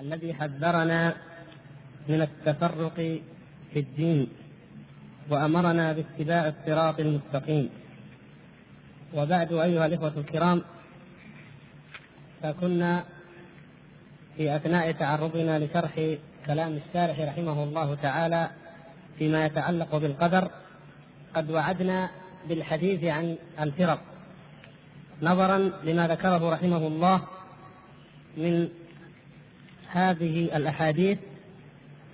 الذي حذرنا من التفرق في الدين وأمرنا باتباع الصراط المستقيم. وبعد أيها الإخوة الكرام فكنا في أثناء تعرضنا لشرح كلام الشارح رحمه الله تعالى فيما يتعلق بالقدر قد وعدنا بالحديث عن الفرق. نظرا لما ذكره رحمه الله من هذه الأحاديث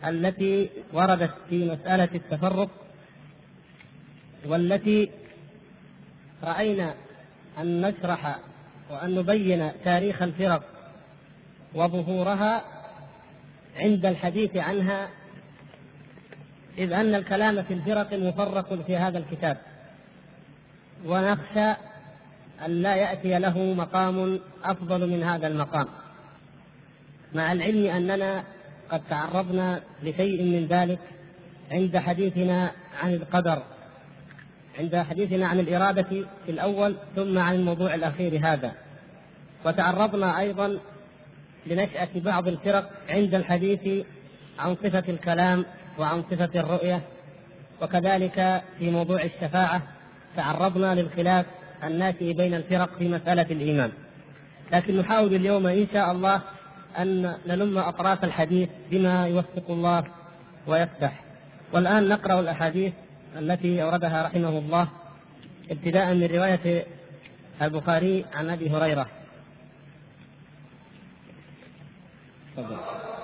التي وردت في مسألة التفرق والتي رأينا أن نشرح وأن نبين تاريخ الفرق وظهورها عند الحديث عنها إذ أن الكلام في الفرق مفرق في هذا الكتاب. ونخشى أن لا يأتي له مقام أفضل من هذا المقام. مع العلم أننا قد تعرضنا لشيء من ذلك عند حديثنا عن القدر عند حديثنا عن الإرادة في الأول ثم عن الموضوع الأخير هذا. وتعرضنا أيضا لنشأة بعض الفرق عند الحديث عن صفة الكلام وعن صفة الرؤية. وكذلك في موضوع الشفاعة تعرضنا للخلاف الناشئ بين الفرق في مسألة الإيمان. لكن نحاول اليوم إن شاء الله أن نلم أطراف الحديث بما يوفق الله ويفتح. والآن نقرأ الأحاديث التي أوردها رحمه الله ابتداء من رواية البخاري عن أبي هريرة. تفضل.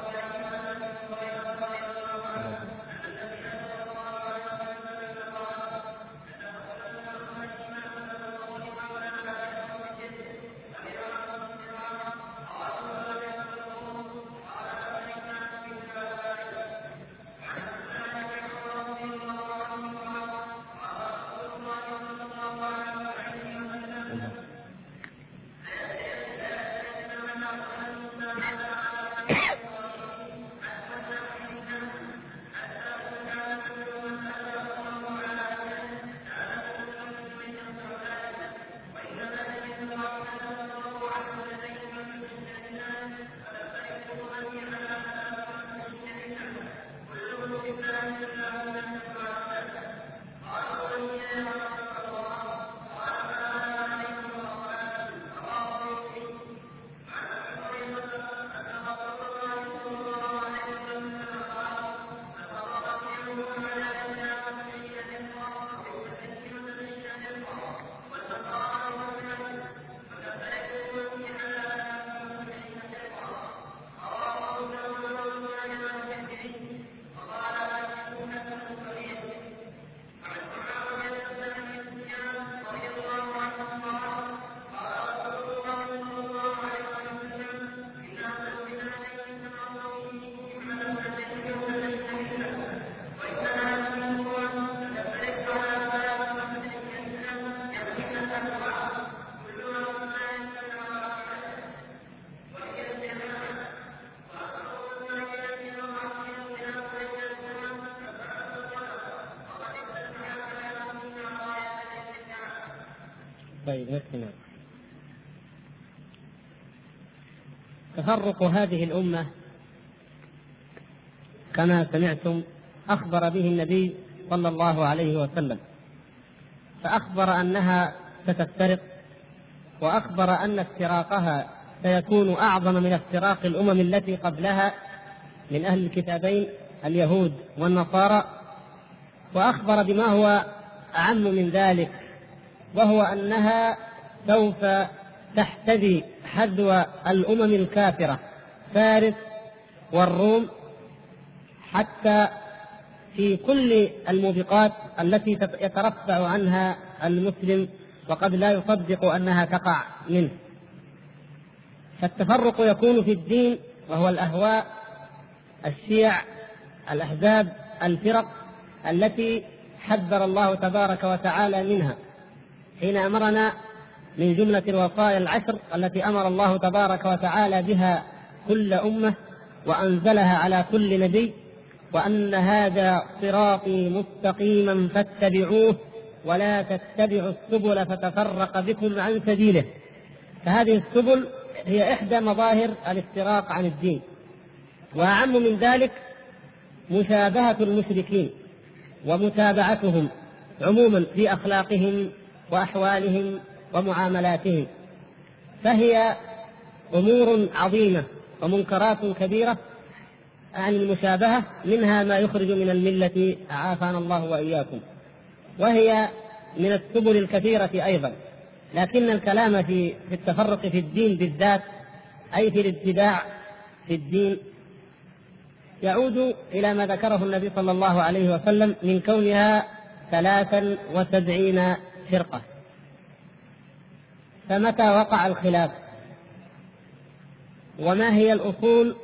تفرق هذه الأمة كما سمعتم أخبر به النبي صلى الله عليه وسلم فأخبر أنها ستفترق وأخبر أن افتراقها سيكون أعظم من افتراق الأمم التي قبلها من أهل الكتابين اليهود والنصارى وأخبر بما هو أعم من ذلك وهو أنها سوف تحتذي حذو الأمم الكافرة فارس والروم حتى في كل الموبقات التي يترفع عنها المسلم وقد لا يصدق أنها تقع منه. فالتفرق يكون في الدين وهو الأهواء الشيع الأحزاب الفرق التي حذر الله تبارك وتعالى منها. حين أمرنا من جملة الوصايا العشر التي أمر الله تبارك وتعالى بها كل أمة وأنزلها على كل نبي وأن هذا صراطي مستقيما فاتبعوه ولا تتبعوا السبل فتفرق بكم عن سبيله. فهذه السبل هي إحدى مظاهر الافتراق عن الدين. وأعم من ذلك مشابهة المشركين ومتابعتهم عموما في أخلاقهم وأحوالهم ومعاملاتهم فهي أمور عظيمة ومنكرات كبيرة عن المشابهة منها ما يخرج من الملة عافانا الله وإياكم. وهي من السبل الكثيرة أيضا. لكن الكلام في في التفرق في الدين بالذات أي في الابتداع في الدين يعود إلى ما ذكره النبي صلى الله عليه وسلم من كونها ثلاثا وسبعين فرقة. فمتى وقع الخلاف؟ وما هي الأصول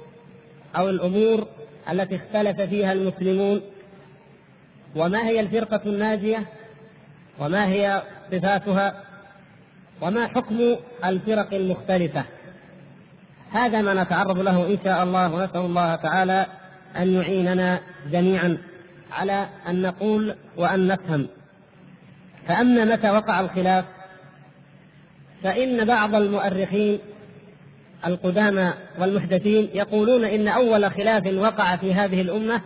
أو الأمور التي اختلف فيها المسلمون؟ وما هي الفرقة الناجية؟ وما هي صفاتها؟ وما حكم الفرق المختلفة؟ هذا ما نتعرض له إن شاء الله ونسأل الله تعالى أن يعيننا جميعا على أن نقول وأن نفهم. فأما متى وقع الخلاف؟ فإن بعض المؤرخين القدامى والمحدثين يقولون إن أول خلاف وقع في هذه الأمة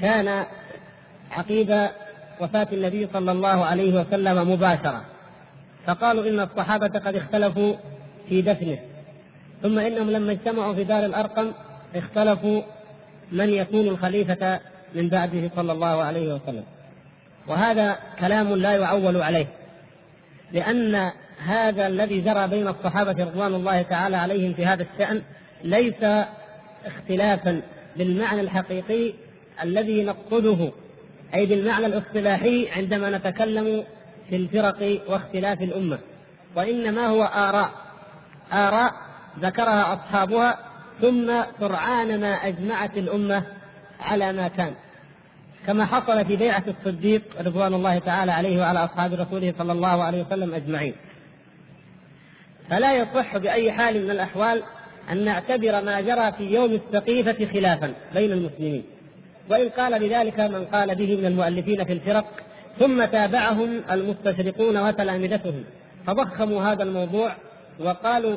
كان عقيد وفاة النبي صلى الله عليه وسلم مباشرة. فقالوا إن الصحابة قد اختلفوا في دفنه. ثم إنهم لما اجتمعوا في دار الأرقم اختلفوا من يكون الخليفة من بعده صلى الله عليه وسلم. وهذا كلام لا يعول عليه لأن هذا الذي جرى بين الصحابة رضوان الله تعالى عليهم في هذا الشأن ليس اختلافا بالمعنى الحقيقي الذي نقصده أي بالمعنى الاصطلاحي عندما نتكلم في الفرق واختلاف الأمة. وإنما هو آراء آراء ذكرها أصحابها ثم سرعان ما أجمعت الأمة على ما كان. كما حصل في بيعة الصديق رضوان الله تعالى عليه وعلى أصحاب رسوله صلى الله عليه وسلم أجمعين. فلا يصح بأي حال من الأحوال أن نعتبر ما جرى في يوم السقيفة خلافا بين المسلمين. وإن قال بذلك من قال به من المؤلفين في الفرق ثم تابعهم المستشرقون وتلامذتهم فضخموا هذا الموضوع وقالوا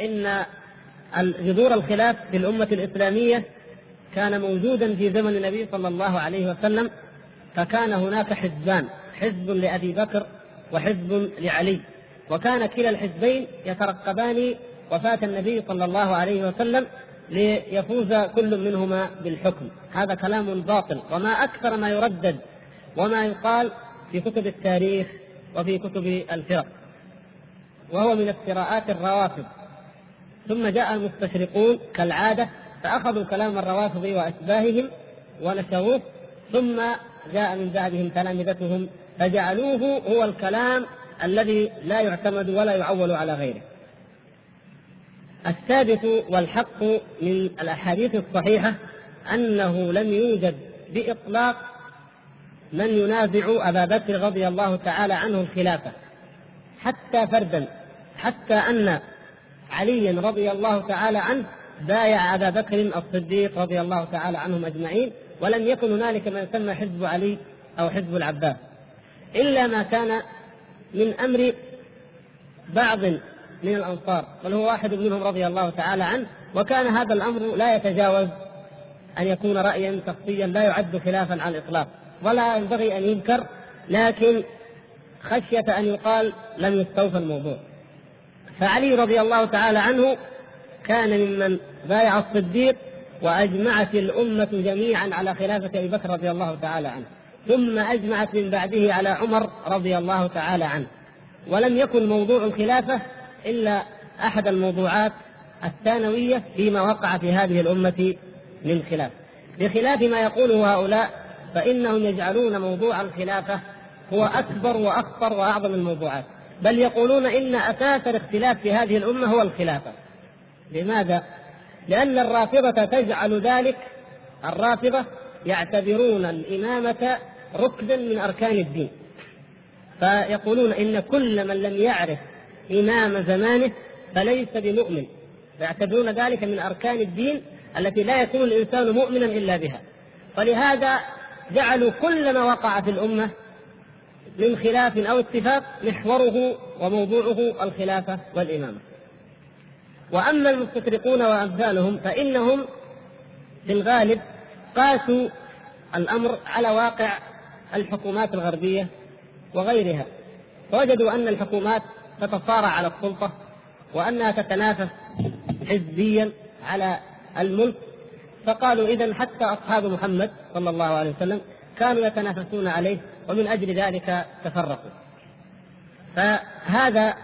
إن جذور الخلاف في الأمة الإسلامية كان موجودا في زمن النبي صلى الله عليه وسلم فكان هناك حزبان حزب لأبي بكر وحزب لعلي. وكان كلا الحزبين يترقبان وفاة النبي صلى الله عليه وسلم ليفوز كل منهما بالحكم. هذا كلام باطل. وما أكثر ما يردد وما يقال في كتب التاريخ وفي كتب الفرق. وهو من افتراءات الروافض. ثم جاء المستشرقون كالعادة فأخذوا كلام الروافض وأشباههم ونشروه ثم جاء من بعدهم تلامذتهم فجعلوه هو الكلام الذي لا يعتمد ولا يعول على غيره. الثابت والحق من الأحاديث الصحيحة أنه لم يوجد بإطلاق من ينازع أبا بكر رضي الله تعالى عنه الخلافة حتى فردا حتى أن عليا رضي الله تعالى عنه بايع أبا بكر الصديق رضي الله تعالى عنهم أجمعين ولم يكن هنالك ما يسمى حزب علي أو حزب العباس إلا ما كان من أمر بعض من الأنصار بل هو واحد منهم رضي الله تعالى عنه وكان هذا الأمر لا يتجاوز أن يكون رأيا شخصيا لا يعد خلافا على الإطلاق ولا ينبغي أن ينكر لكن خشية أن يقال لم يستوفى الموضوع. فعلي رضي الله تعالى عنه كان ممن بايع الصديق وأجمعت الأمة جميعا على خلافة أبي بكر رضي الله تعالى عنه. ثم أجمعت من بعده على عمر رضي الله تعالى عنه. ولم يكن موضوع الخلافة إلا أحد الموضوعات الثانوية فيما وقع في هذه الأمة من خلاف. بخلاف ما يقوله هؤلاء فإنهم يجعلون موضوع الخلافة هو أكبر وأخطر وأعظم الموضوعات. بل يقولون إن أساس الاختلاف في هذه الأمة هو الخلافة. لماذا؟ لأن الرافضة تجعل ذلك الرافضة يعتبرون الإمامة ركنا من أركان الدين. فيقولون إن كل من لم يعرف إمام زمانه فليس بمؤمن. فيعتبرون ذلك من أركان الدين التي لا يكون الإنسان مؤمنا إلا بها. ولهذا جعلوا كل ما وقع في الأمة من خلاف أو اتفاق محوره وموضوعه الخلافة والإمامة. وأما المستشرقون وأمثالهم فإنهم في الغالب قاسوا الأمر على واقع الحكومات الغربية وغيرها. فوجدوا أن الحكومات تتصارع على السلطة وأنها تتنافس حزبيا على الملك. فقالوا إذا حتى أصحاب محمد صلى الله عليه وسلم كانوا يتنافسون عليه ومن أجل ذلك تفرقوا. فهذا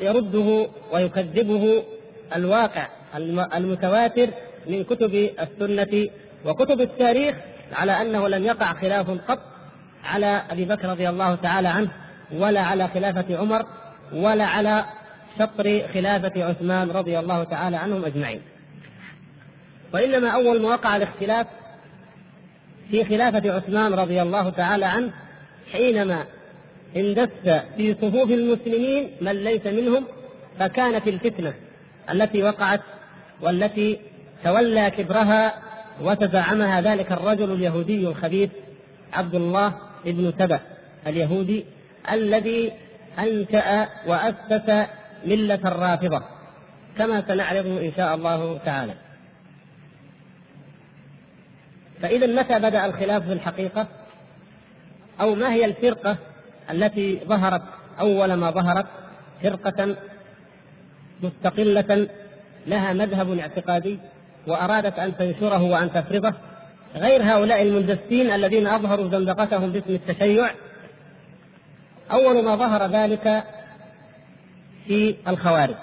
يرده ويكذبه الواقع المتواتر من كتب السنة وكتب التاريخ على أنه لم يقع خلاف قط على أبي بكر رضي الله تعالى عنه ولا على خلافة عمر ولا على شطر خلافة عثمان رضي الله تعالى عنهم أجمعين. وإنما أول ما وقع الاختلاف في خلافة عثمان رضي الله تعالى عنه حينما اندس في صفوف المسلمين من ليس منهم فكانت الفتنة التي وقعت والتي تولى كبرها وتزعمها ذلك الرجل اليهودي الخبيث عبد الله بن سبأ اليهودي الذي أنشأ وأسس ملة الرافضة كما سنعرض إن شاء الله تعالى. فإذا متى بدأ الخلاف في الحقيقة؟ أو ما هي الفرقة التي ظهرت أول ما ظهرت فرقة مستقلة لها مذهب اعتقادي؟ وأرادت أن تنشره وأن تفرضه غير هؤلاء المندسين الذين أظهروا زندقتهم باسم التشيع. أول ما ظهر ذلك في الخوارج.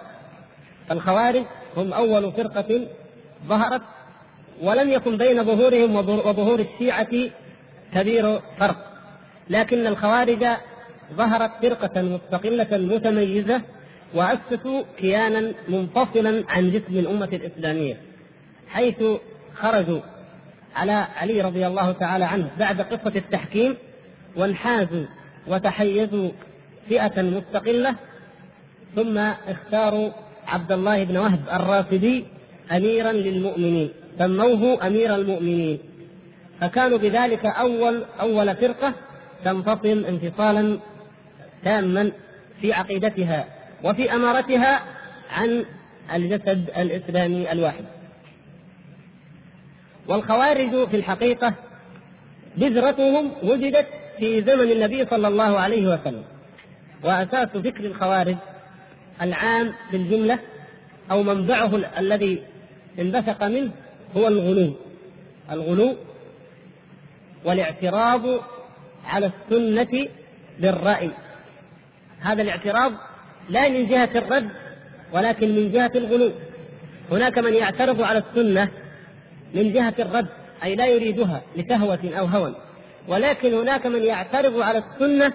الخوارج هم أول فرقة ظهرت ولم يكن بين ظهورهم وظهور الشيعة كبير فرق. لكن الخوارج ظهرت فرقة مستقلة متميزة وأسسوا كيانا منفصلا عن جسم الأمة الإسلامية. حيث خرجوا على علي رضي الله تعالى عنه بعد قصة التحكيم وانحازوا وتحيزوا فئة مستقلة ثم اختاروا عبد الله بن وهب الرافدي أميرا للمؤمنين سموه أمير المؤمنين. فكانوا بذلك أول أول فرقة تنفصل انفصالا تاما في عقيدتها وفي أمارتها عن الجسد الإسلامي الواحد. والخوارج في الحقيقة بذرتهم وجدت في زمن النبي صلى الله عليه وسلم. وأساس فكر الخوارج العام بالجملة أو منبعه الذي انبثق منه هو الغلو. الغلو والاعتراض على السنة بالرأي. هذا الاعتراض لا من جهة الرد ولكن من جهة الغلو. هناك من يعترض على السنة من جهة الرد أي لا يريدها لشهوة أو هوى. ولكن هناك من يعترض على السنة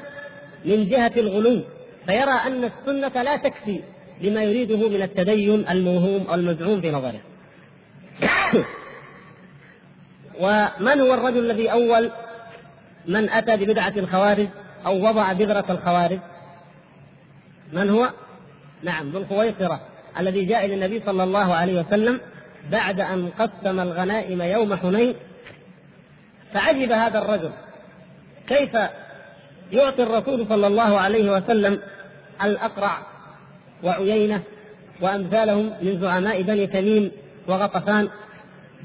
من جهة الغلو فيرى أن السنة لا تكفي لما يريده من التدين الموهوم أو المزعوم في نظره. ومن هو الرجل الذي أول من أتى ببدعة الخوارج أو وضع بذرة الخوارج؟ من هو؟ نعم ذو الخويصرة الذي جاء إلى النبي صلى الله عليه وسلم بعد أن قسم الغنائم يوم حنين فعجب هذا الرجل. كيف يعطي الرسول صلى الله عليه وسلم الأقرع وعيينة وأمثالهم من زعماء بني تميم وغطفان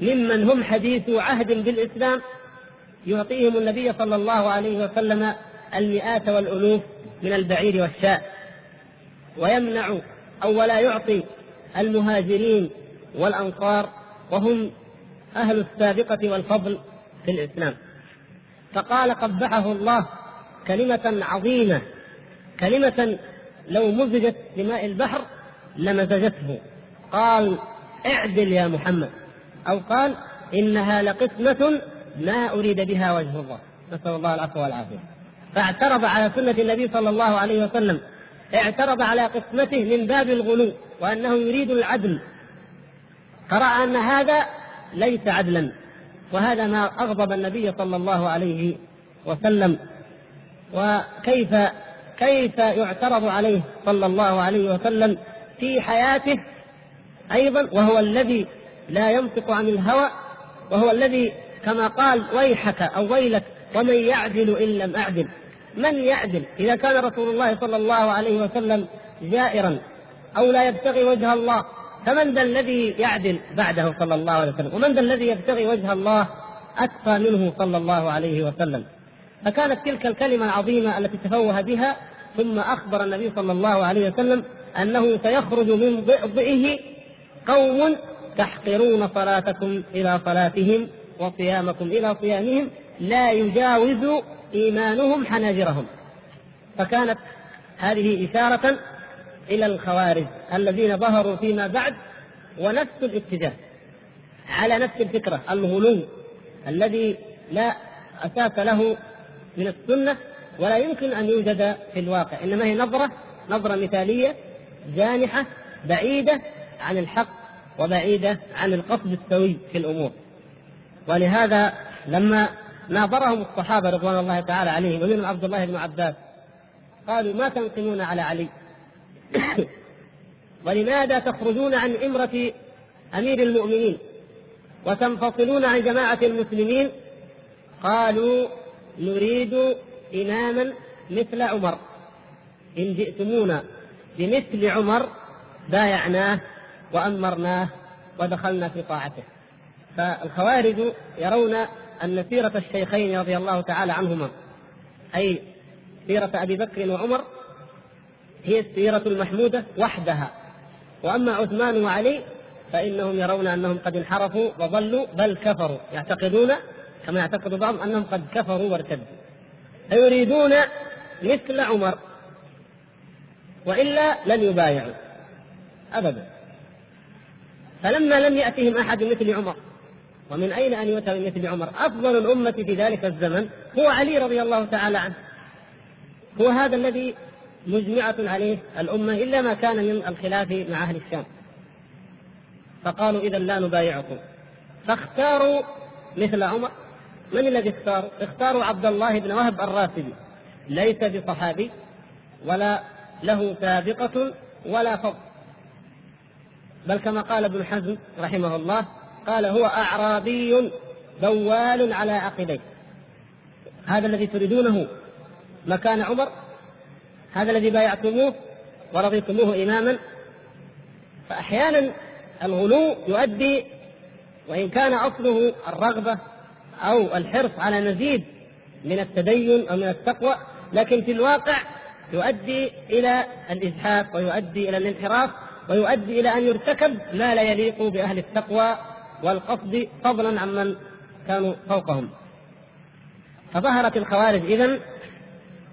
ممن هم حديث عهد بالإسلام يعطيهم النبي صلى الله عليه وسلم المئات والألوف من البعير والشاء. ويمنع أو ولا يعطي المهاجرين والأنصار وهم أهل السابقة والفضل في الإسلام. فقال قبحه الله كلمة عظيمة كلمة لو مزجت بماء البحر لمزجته. قال اعدل يا محمد. أو قال إنها لقسمة ما أريد بها وجه الله. نسأل الله العفو والعافية. فاعترض على سنة النبي صلى الله عليه وسلم. اعترض على قسمته من باب الغلو وأنه يريد العدل. فرأى أن هذا ليس عدلا وهذا ما أغضب النبي صلى الله عليه وسلم. وكيف كيف يعترض عليه صلى الله عليه وسلم في حياته أيضا؟ وهو الذي لا ينطق عن الهوى وهو الذي كما قال ويحك أو ويلك ومن يعدل إن لم أعدل. من يعدل؟ إذا كان رسول الله صلى الله عليه وسلم جائرا أو لا يبتغي وجه الله فمن ذا الذي يعدل بعده صلى الله عليه وسلم؟ ومن ذا الذي يبتغي وجه الله أتقى منه صلى الله عليه وسلم؟ فكانت تلك الكلمة العظيمة التي تفوه بها ثم أخبر النبي صلى الله عليه وسلم أنه سيخرج من ضئضئه قوم تحقرون صلاتكم إلى صلاتهم وصيامكم إلى صيامهم لا يجاوز إيمانهم حناجرهم. فكانت هذه إشارة إلى الخوارج الذين ظهروا فيما بعد ونفس الاتجاه على نفس الفكرة الغلو الذي لا أساس له من السنة ولا يمكن أن يوجد في الواقع إنما هي نظرة نظرة مثالية جانحة بعيدة عن الحق وبعيدة عن القصد السوي في الأمور. ولهذا لما ناظرهم الصحابة رضوان الله تعالى عليهم ومنهم عبد الله بن عباس قالوا ما تنقمون على علي؟ ولماذا تخرجون عن إمرة أمير المؤمنين وتنفصلون عن جماعة المسلمين؟ قالوا نريد إماما مثل عمر. إن جئتمونا بمثل عمر بايعناه وأمرناه ودخلنا في طاعته. فالخوارج يرون أن سيرة الشيخين رضي الله تعالى عنهما أي سيرة أبي بكر وعمر هي السيرة المحمودة وحدها. وأما عثمان وعلي فإنهم يرون أنهم قد انحرفوا وضلوا بل كفروا. يعتقدون كما يعتقد بعضهم أنهم قد كفروا وارتدوا. فيريدون مثل عمر وإلا لن يبايعوا. أبدا. فلما لم يأتهم أحد مثل عمر ومن أين أن يؤتى بمثل عمر؟ أفضل الأمة في ذلك الزمن هو علي رضي الله تعالى عنه. هو هذا الذي مجمعة عليه الأمة إلا ما كان من الخلاف مع أهل الشام. فقالوا إذا لا نبايعكم. فاختاروا مثل عمر. من الذي اختاروا؟ اختاروا عبد الله بن وهب الراسبي ليس بصحابي ولا له سابقة ولا فضل. بل كما قال ابن حزم رحمه الله قال هو أعرابي بوال على عقبيه هذا الذي تريدونه مكان عمر هذا الذي بايعتموه ورضيتموه إماما. فأحيانا الغلو يؤدي وإن كان أصله الرغبة أو الحرص على مزيد من التدين أو من التقوى لكن في الواقع يؤدي إلى الإزحاف ويؤدي إلى الانحراف ويؤدي إلى أن يرتكب ما لا يليق بأهل التقوى والقصد فضلا عمن كانوا فوقهم. فظهرت الخوارج إذن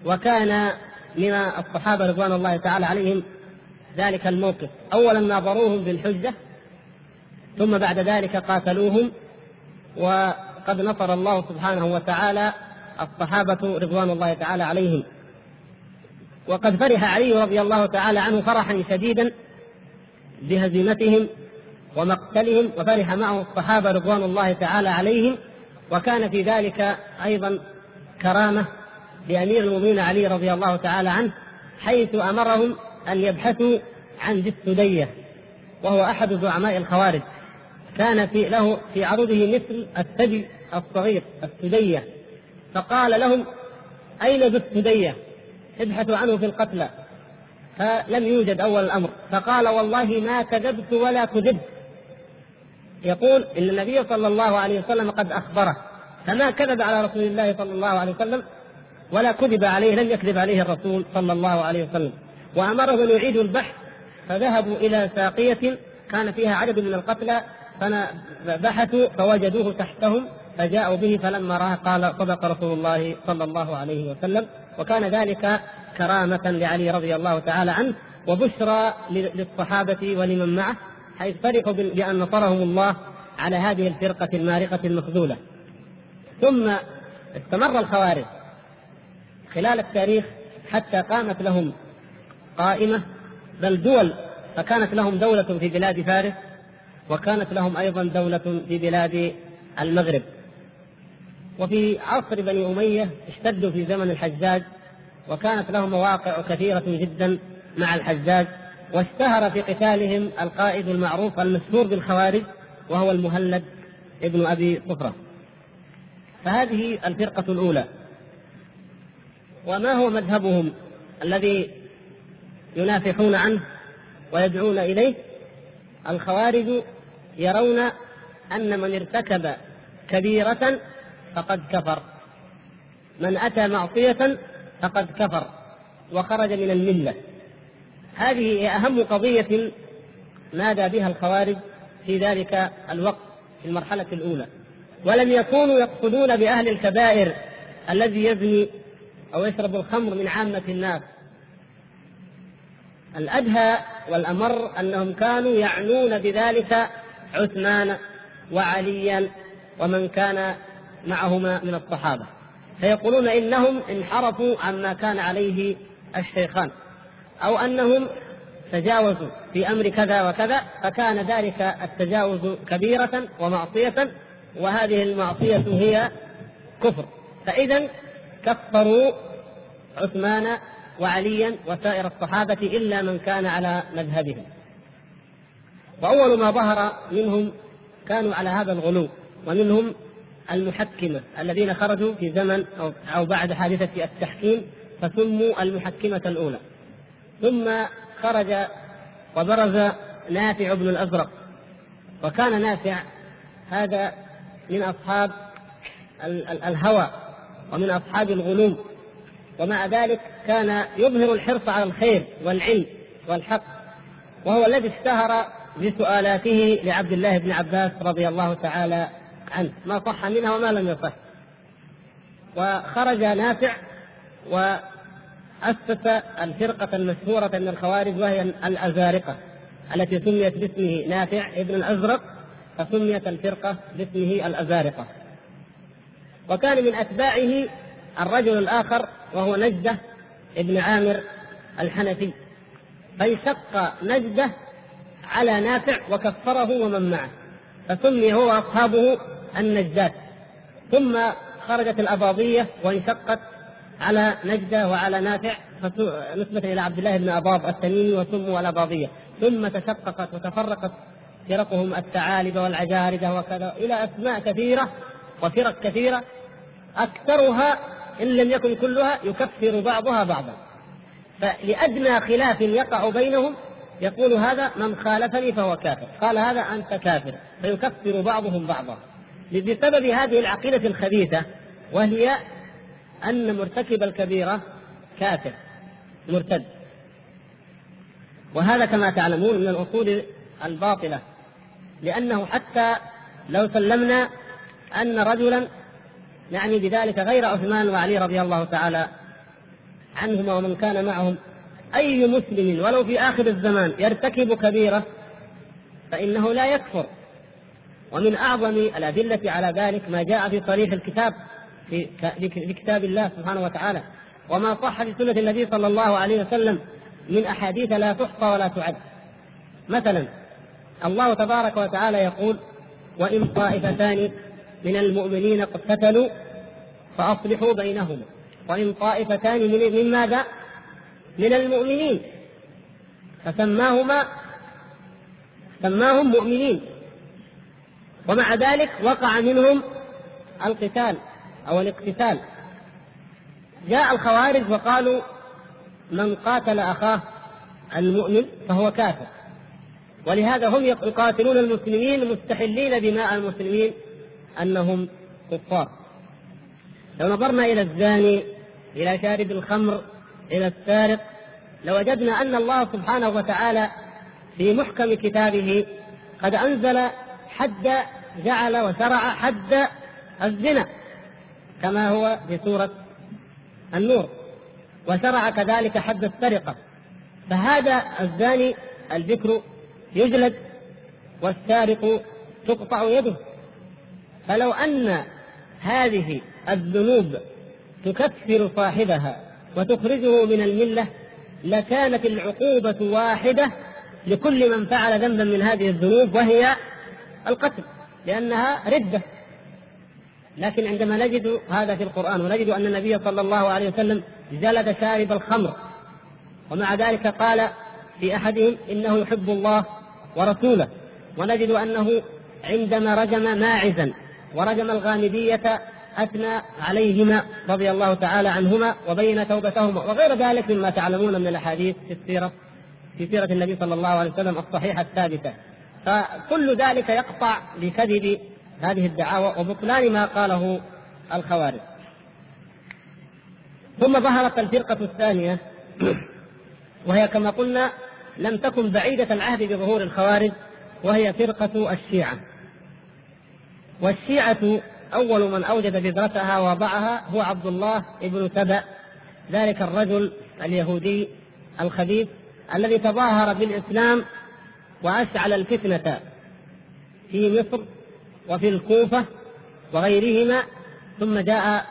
وكان من الصحابة رضوان الله تعالى عليهم ذلك الموقف. أولا ناظروهم بالحجة ثم بعد ذلك قاتلوهم وقد نصر الله سبحانه وتعالى الصحابة رضوان الله تعالى عليهم. وقد فرح علي رضي الله تعالى عنه فرحا شديدا بهزيمتهم ومقتلهم وفرح معه الصحابة رضوان الله تعالى عليهم وكان في ذلك أيضا كرامة لأمير المؤمنين علي رضي الله تعالى عنه حيث أمرهم أن يبحثوا عن ذي السدية وهو أحد زعماء الخوارج. كان في له في عروضه مثل الثدي الصغير السدية. فقال لهم أين ذو السدية؟ ابحثوا عنه في القتلى. فلم يوجد أول الأمر. فقال والله ما كذبت ولا كذبت. يقول إن النبي صلى الله عليه وسلم قد أخبره. فما كذب على رسول الله صلى الله عليه وسلم؟ ولا كذب عليه لم يكذب عليه الرسول صلى الله عليه وسلم. وأمره أن يعيدوا البحث فذهبوا إلى ساقية كان فيها عدد من القتلى فبحثوا فوجدوه تحتهم فجاءوا به فلما راه قال صدق رسول الله صلى الله عليه وسلم. وكان ذلك كرامة لعلي رضي الله تعالى عنه وبشرى للصحابة ولمن معه حيث فرحوا بأن نصرهم الله على هذه الفرقة المارقة المخذولة. ثم استمر الخوارج. خلال التاريخ حتى قامت لهم قائمة بل دول فكانت لهم دولة في بلاد فارس وكانت لهم أيضا دولة في بلاد المغرب. وفي عصر بني أمية اشتدوا في زمن الحجاج وكانت لهم مواقع كثيرة جدا مع الحجاج واشتهر في قتالهم القائد المعروف المشهور بالخوارج وهو المهلد ابن أبي صفرة فهذه الفرقة الأولى. وما هو مذهبهم الذي ينافحون عنه ويدعون إليه؟ الخوارج يرون أن من ارتكب كبيرة فقد كفر. من أتى معصية فقد كفر وخرج من الملة. هذه أهم قضية نادى بها الخوارج في ذلك الوقت في المرحلة الأولى. ولم يكونوا يقصدون بأهل الكبائر الذي يزني أو يشرب الخمر من عامة الناس. الأدهى والأمر أنهم كانوا يعنون بذلك عثمان وعليا ومن كان معهما من الصحابة. فيقولون إنهم انحرفوا عما كان عليه الشيخان. أو أنهم تجاوزوا في أمر كذا وكذا فكان ذلك التجاوز كبيرة ومعصية وهذه المعصية هي كفر. فإذا كفروا عثمان وعليا وسائر الصحابة إلا من كان على مذهبهم. وأول ما ظهر منهم كانوا على هذا الغلو ومنهم المحكمة الذين خرجوا في زمن أو, أو بعد حادثة التحكيم فسموا المحكمة الأولى. ثم خرج وبرز نافع بن الأزرق. وكان نافع هذا من أصحاب الهوى. ومن أصحاب الغلو. ومع ذلك كان يظهر الحرص على الخير والعلم والحق. وهو الذي اشتهر بسؤالاته لعبد الله بن عباس رضي الله تعالى عنه. ما صح منها وما لم يصح. وخرج نافع وأسس الفرقة المشهورة من الخوارج وهي الأزارقة التي سميت باسمه نافع ابن الأزرق فسميت الفرقة باسمه الأزارقة. وكان من أتباعه الرجل الآخر وهو نجدة ابن عامر الحنفي. فانشق نجدة على نافع وكفره ومن معه فسمي هو وأصحابه النجدات. ثم خرجت الأباضية وانشقت على نجدة وعلى نافع نسبة إلى عبد الله بن أباض التميمي وسموا الأباضية. ثم تشققت وتفرقت فرقهم الثعالب والعجارجة وكذا إلى أسماء كثيرة وفرق كثيرة. أكثرها إن لم يكن كلها يكفر بعضها بعضا. فلأدنى خلاف يقع بينهم يقول هذا من خالفني فهو كافر. قال هذا أنت كافر. فيكفر بعضهم بعضا. بسبب هذه العقيدة الخبيثة وهي أن مرتكب الكبيرة كافر مرتد. وهذا كما تعلمون من الأصول الباطلة لأنه حتى لو سلمنا أن رجلا يعني بذلك غير عثمان وعلي رضي الله تعالى عنهما ومن كان معهم. أي مسلم ولو في آخر الزمان يرتكب كبيرة فإنه لا يكفر. ومن أعظم الأدلة على ذلك ما جاء في صريح الكتاب في كتاب الله سبحانه وتعالى. وما صح في سنة النبي صلى الله عليه وسلم من أحاديث لا تحصى ولا تعد. مثلا الله تبارك وتعالى يقول وإن طائفتان من المؤمنين اقتتلوا فأصلحوا بينهما. وإن طائفتان من, من ماذا؟ من المؤمنين. فسماهما سماهم مؤمنين. ومع ذلك وقع منهم القتال أو الاقتتال. جاء الخوارج وقالوا من قاتل أخاه المؤمن فهو كافر. ولهذا هم يقاتلون المسلمين مستحلين دماء المسلمين. أنهم كفار. لو نظرنا إلى الزاني إلى شارب الخمر إلى السارق لوجدنا أن الله سبحانه وتعالى في محكم كتابه قد أنزل حد جعل وشرع حد الزنا كما هو في سورة النور وشرع كذلك حد السرقة. فهذا الزاني الذكر يجلد والسارق تقطع يده. فلو أن هذه الذنوب تكفر صاحبها وتخرجه من الملة لكانت العقوبة واحدة لكل من فعل ذنبا من هذه الذنوب وهي القتل لأنها ردة. لكن عندما نجد هذا في القرآن ونجد أن النبي صلى الله عليه وسلم جلد شارب الخمر ومع ذلك قال في أحدهم إنه يحب الله ورسوله. ونجد أنه عندما رجم ماعزا ورجم الغامدية أثنى عليهما رضي الله تعالى عنهما وبين توبتهما. وغير ذلك مما تعلمون من الأحاديث في السيرة في سيرة النبي صلى الله عليه وسلم الصحيحة الثابتة. فكل ذلك يقطع بكذب هذه الدعاوى وبطلان ما قاله الخوارج. ثم ظهرت الفرقة الثانية وهي كما قلنا لم تكن بعيدة العهد بظهور الخوارج وهي فرقة الشيعة. والشيعة أول من أوجد بذرتها وضعها هو عبد الله بن سبأ ذلك الرجل اليهودي الخبيث الذي تظاهر بالإسلام وأشعل الفتنة في مصر وفي الكوفة وغيرهما ثم جاء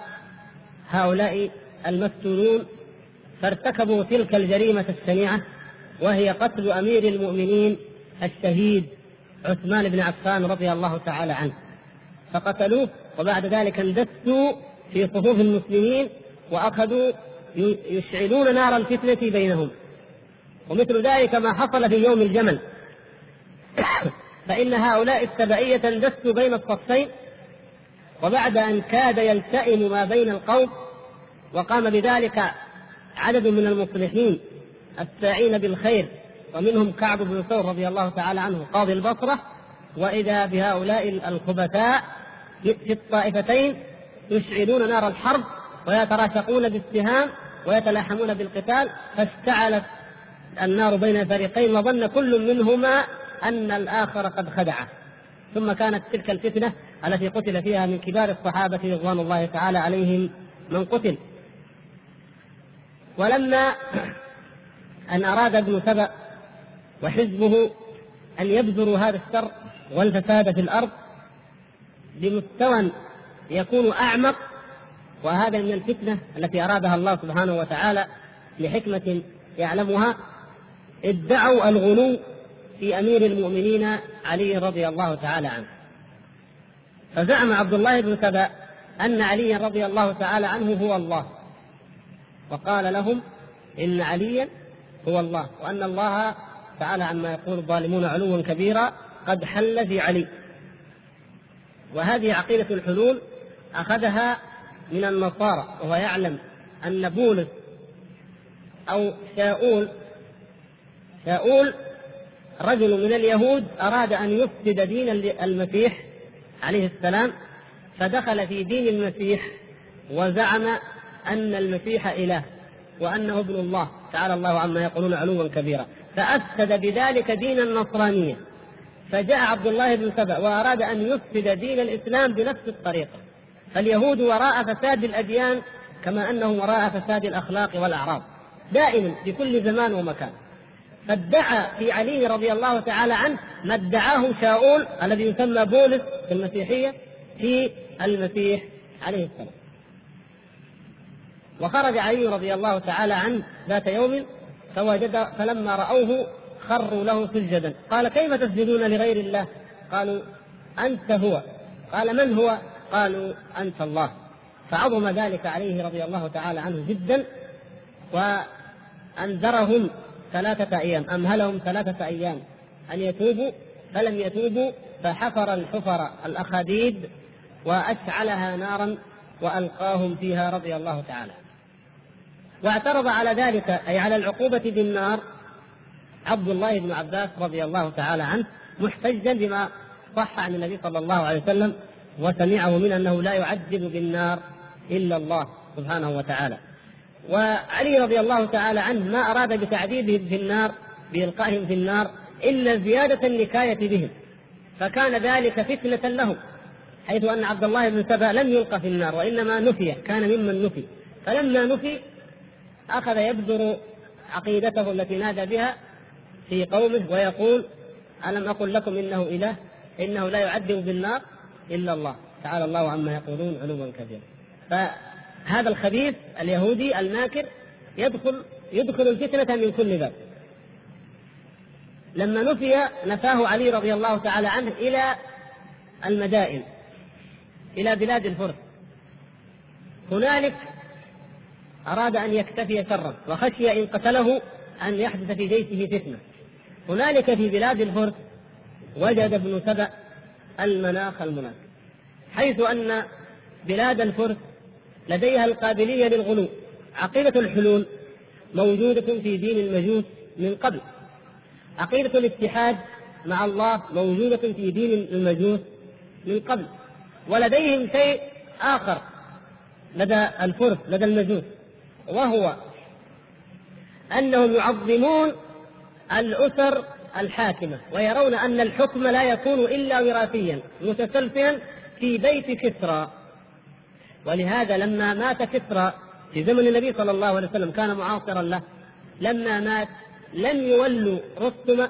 هؤلاء المفتونون فارتكبوا تلك الجريمة الشنيعة وهي قتل أمير المؤمنين الشهيد عثمان بن عفان رضي الله تعالى عنه. فقتلوه وبعد ذلك اندسوا في صفوف المسلمين وأخذوا يشعلون نار الفتنة بينهم. ومثل ذلك ما حصل في يوم الجمل. فإن هؤلاء التبعية اندسوا بين الصفين وبعد أن كاد يلتئم ما بين القوم وقام بذلك عدد من المصلحين الساعين بالخير ومنهم كعب بن ثور رضي الله تعالى عنه قاضي البصرة وإذا بهؤلاء الخبثاء في الطائفتين يشعلون نار الحرب ويتراشقون بالسهام ويتلاحمون بالقتال فاشتعلت النار بين الفريقين وظن كل منهما أن الآخر قد خدعه. ثم كانت تلك الفتنة التي قتل فيها من كبار الصحابة رضوان الله تعالى عليهم من قتل. ولما أن أراد ابن سبأ وحزبه أن يبذروا هذا الشر والفساد في الأرض بمستوى يكون أعمق وهذا من الفتنة التي أرادها الله سبحانه وتعالى لحكمة يعلمها ادعوا الغلو في أمير المؤمنين علي رضي الله تعالى عنه. فزعم عبد الله بن سبأ أن علي رضي الله تعالى عنه هو الله وقال لهم إن عليا هو الله وأن الله تعالى عما يقول الظالمون علوا كبيرا قد حل في علي. وهذه عقيدة الحلول أخذها من النصارى وهو يعلم أن بولس أو شاؤول شاؤول رجل من اليهود أراد أن يفسد دين المسيح عليه السلام فدخل في دين المسيح وزعم أن المسيح إله وأنه ابن الله. تعالى الله عما يقولون علوا كبيرا. فأفسد بذلك دين النصرانية. فجاء عبد الله بن سبأ وأراد أن يفسد دين الإسلام بنفس الطريقة. فاليهود وراء فساد الأديان كما أنهم وراء فساد الأخلاق والأعراض. دائما في كل زمان ومكان. فادعى في علي رضي الله تعالى عنه ما ادعاه شاؤول الذي يسمى بولس في المسيحية في المسيح عليه السلام. وخرج علي رضي الله تعالى عنه ذات يوم فوجد فلما رأوه خروا له سجدا قال كيف تسجدون لغير الله؟ قالوا أنت هو. قال من هو؟ قالوا أنت الله. فعظم ذلك عليه رضي الله تعالى عنه جدا وأنذرهم ثلاثة أيام. أمهلهم ثلاثة أيام أن يتوبوا. فلم يتوبوا فحفر الحفر الأخاديد وأشعلها نارا وألقاهم فيها رضي الله تعالى واعترض على ذلك أي على العقوبة بالنار عبد الله بن عباس رضي الله تعالى عنه محتجا بما صح عن النبي صلى الله عليه وسلم وسمعه من أنه لا يعذب بالنار إلا الله سبحانه وتعالى. وعلي رضي الله تعالى عنه ما أراد بتعذيبهم في النار بإلقائهم في النار إلا زيادة النكاية بهم. فكان ذلك فتنة لهم حيث أن عبد الله بن سبأ لم يلقى في النار وإنما نفي كان ممن نفي. فلما نفي أخذ يبذر عقيدته التي نادى بها في قومه ويقول ألم أقل لكم إنه إله إنه لا يعذب بالنار إلا الله. تعالى الله عما يقولون علوا كبيرا. فهذا الخبيث اليهودي الماكر يدخل يدخل الفتنة من كل باب. لما نفي نفاه علي رضي الله تعالى عنه إلى المدائن إلى بلاد الفرس. هنالك أراد أن يكتفي شرا وخشي إن قتله أن يحدث في جيشه فتنة. هنالك في بلاد الفرس وجد ابن سبأ المناخ المناسب حيث أن بلاد الفرس لديها القابلية للغلو عقيدة الحلول موجودة في دين المجوس من قبل. عقيدة الاتحاد مع الله موجودة في دين المجوس من قبل ولديهم شيء آخر لدى الفرس لدى المجوس وهو أنهم يعظمون الأسر الحاكمة ويرون أن الحكم لا يكون إلا وراثيا متسلسلا في بيت كسرى. ولهذا لما مات كسرى في زمن النبي صلى الله عليه وسلم كان معاصرا له لما مات لم يولوا رستم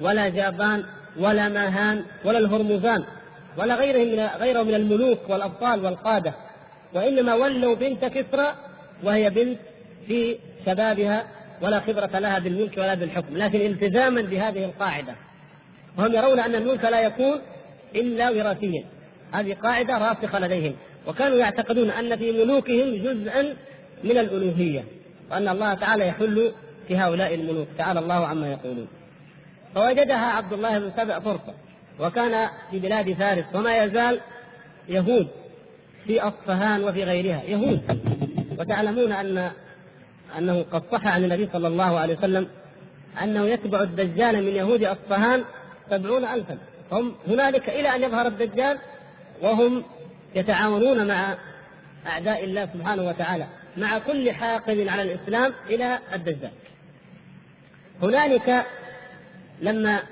ولا جابان ولا ماهان ولا الهرمزان ولا غيرهم من غيره من الملوك والأبطال والقادة. وإنما ولوا بنت كسرى وهي بنت في شبابها ولا خبرة لها بالملك ولا بالحكم لكن التزاما بهذه القاعدة. وهم يرون أن الملك لا يكون إلا وراثيا. هذه قاعدة راسخة لديهم. وكانوا يعتقدون أن في ملوكهم جزءا من الألوهية وأن الله تعالى يحل في هؤلاء الملوك. تعالى الله عما يقولون. فوجدها عبد الله بن سبأ فرصة وكان في بلاد فارس وما يزال يهود في أصفهان وفي غيرها يهود. وتعلمون أن أنه قد صح عن النبي صلى الله عليه وسلم أنه يتبع الدجال من يهود أصفهان سبعون ألفا. هم هنالك إلى أن يظهر الدجال وهم يتعاونون مع أعداء الله سبحانه وتعالى مع كل حاقد على الإسلام إلى الدجال. هنالك لما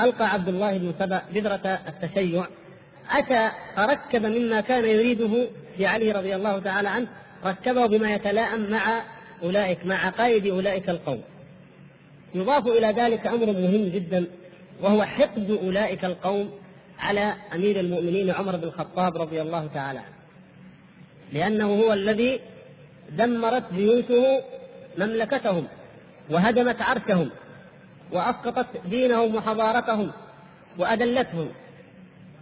ألقى عبد الله بن سبأ بذرة التشيع أتى فركب مما كان يريده في علي رضي الله تعالى عنه ركبه بما يتلائم مع أولئك مع عقائد أولئك القوم. يضاف إلى ذلك أمر مهم جدا وهو حقد أولئك القوم على أمير المؤمنين عمر بن الخطاب رضي الله تعالى عنه. لأنه هو الذي دمرت جيوشه مملكتهم وهدمت عرشهم وأسقطت دينهم وحضارتهم وأذلتهم.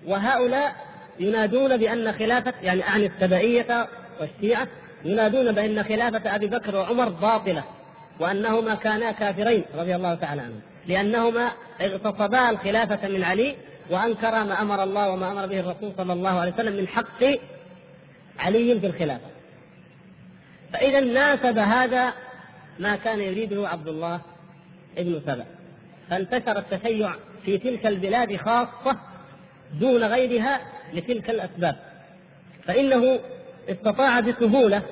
وهؤلاء ينادون بأن خلافة يعني أعني السبائية والشيعة ينادون بأن خلافة أبي بكر وعمر باطلة وأنهما كانا كافرين رضي الله تعالى عنهم. لأنهما اغتصبا الخلافة من علي وأنكرا ما أمر الله وما أمر به الرسول صلى الله عليه وسلم من حق علي في الخلافة. فإذا ناسب هذا ما كان يريده عبد الله ابن سبأ. فانتشر التشيع في تلك البلاد خاصة دون غيرها لتلك الأسباب. فإنه استطاع بسهولة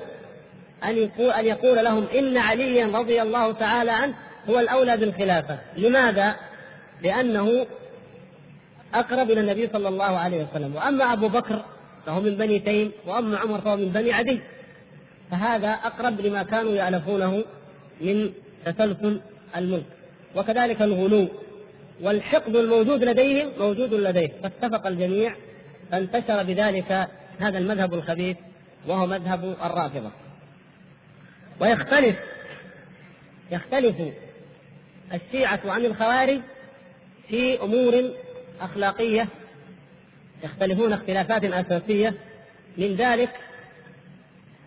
أن يقول أن يقول لهم إن عليا رضي الله تعالى عنه هو الأولى بالخلافة، لماذا؟ لأنه أقرب إلى النبي صلى الله عليه وسلم، وأما أبو بكر فهو من بني تيم، وأما عمر فهو من بني عدي. فهذا أقرب لما كانوا يألفونه من تسلسل الملك، وكذلك الغلو والحقد الموجود لديهم موجود لديه، فاتفق الجميع فانتشر بذلك هذا المذهب الخبيث وهو مذهب الرافضة. ويختلف يختلف الشيعة عن الخوارج في أمور أخلاقية. يختلفون اختلافات أساسية. من ذلك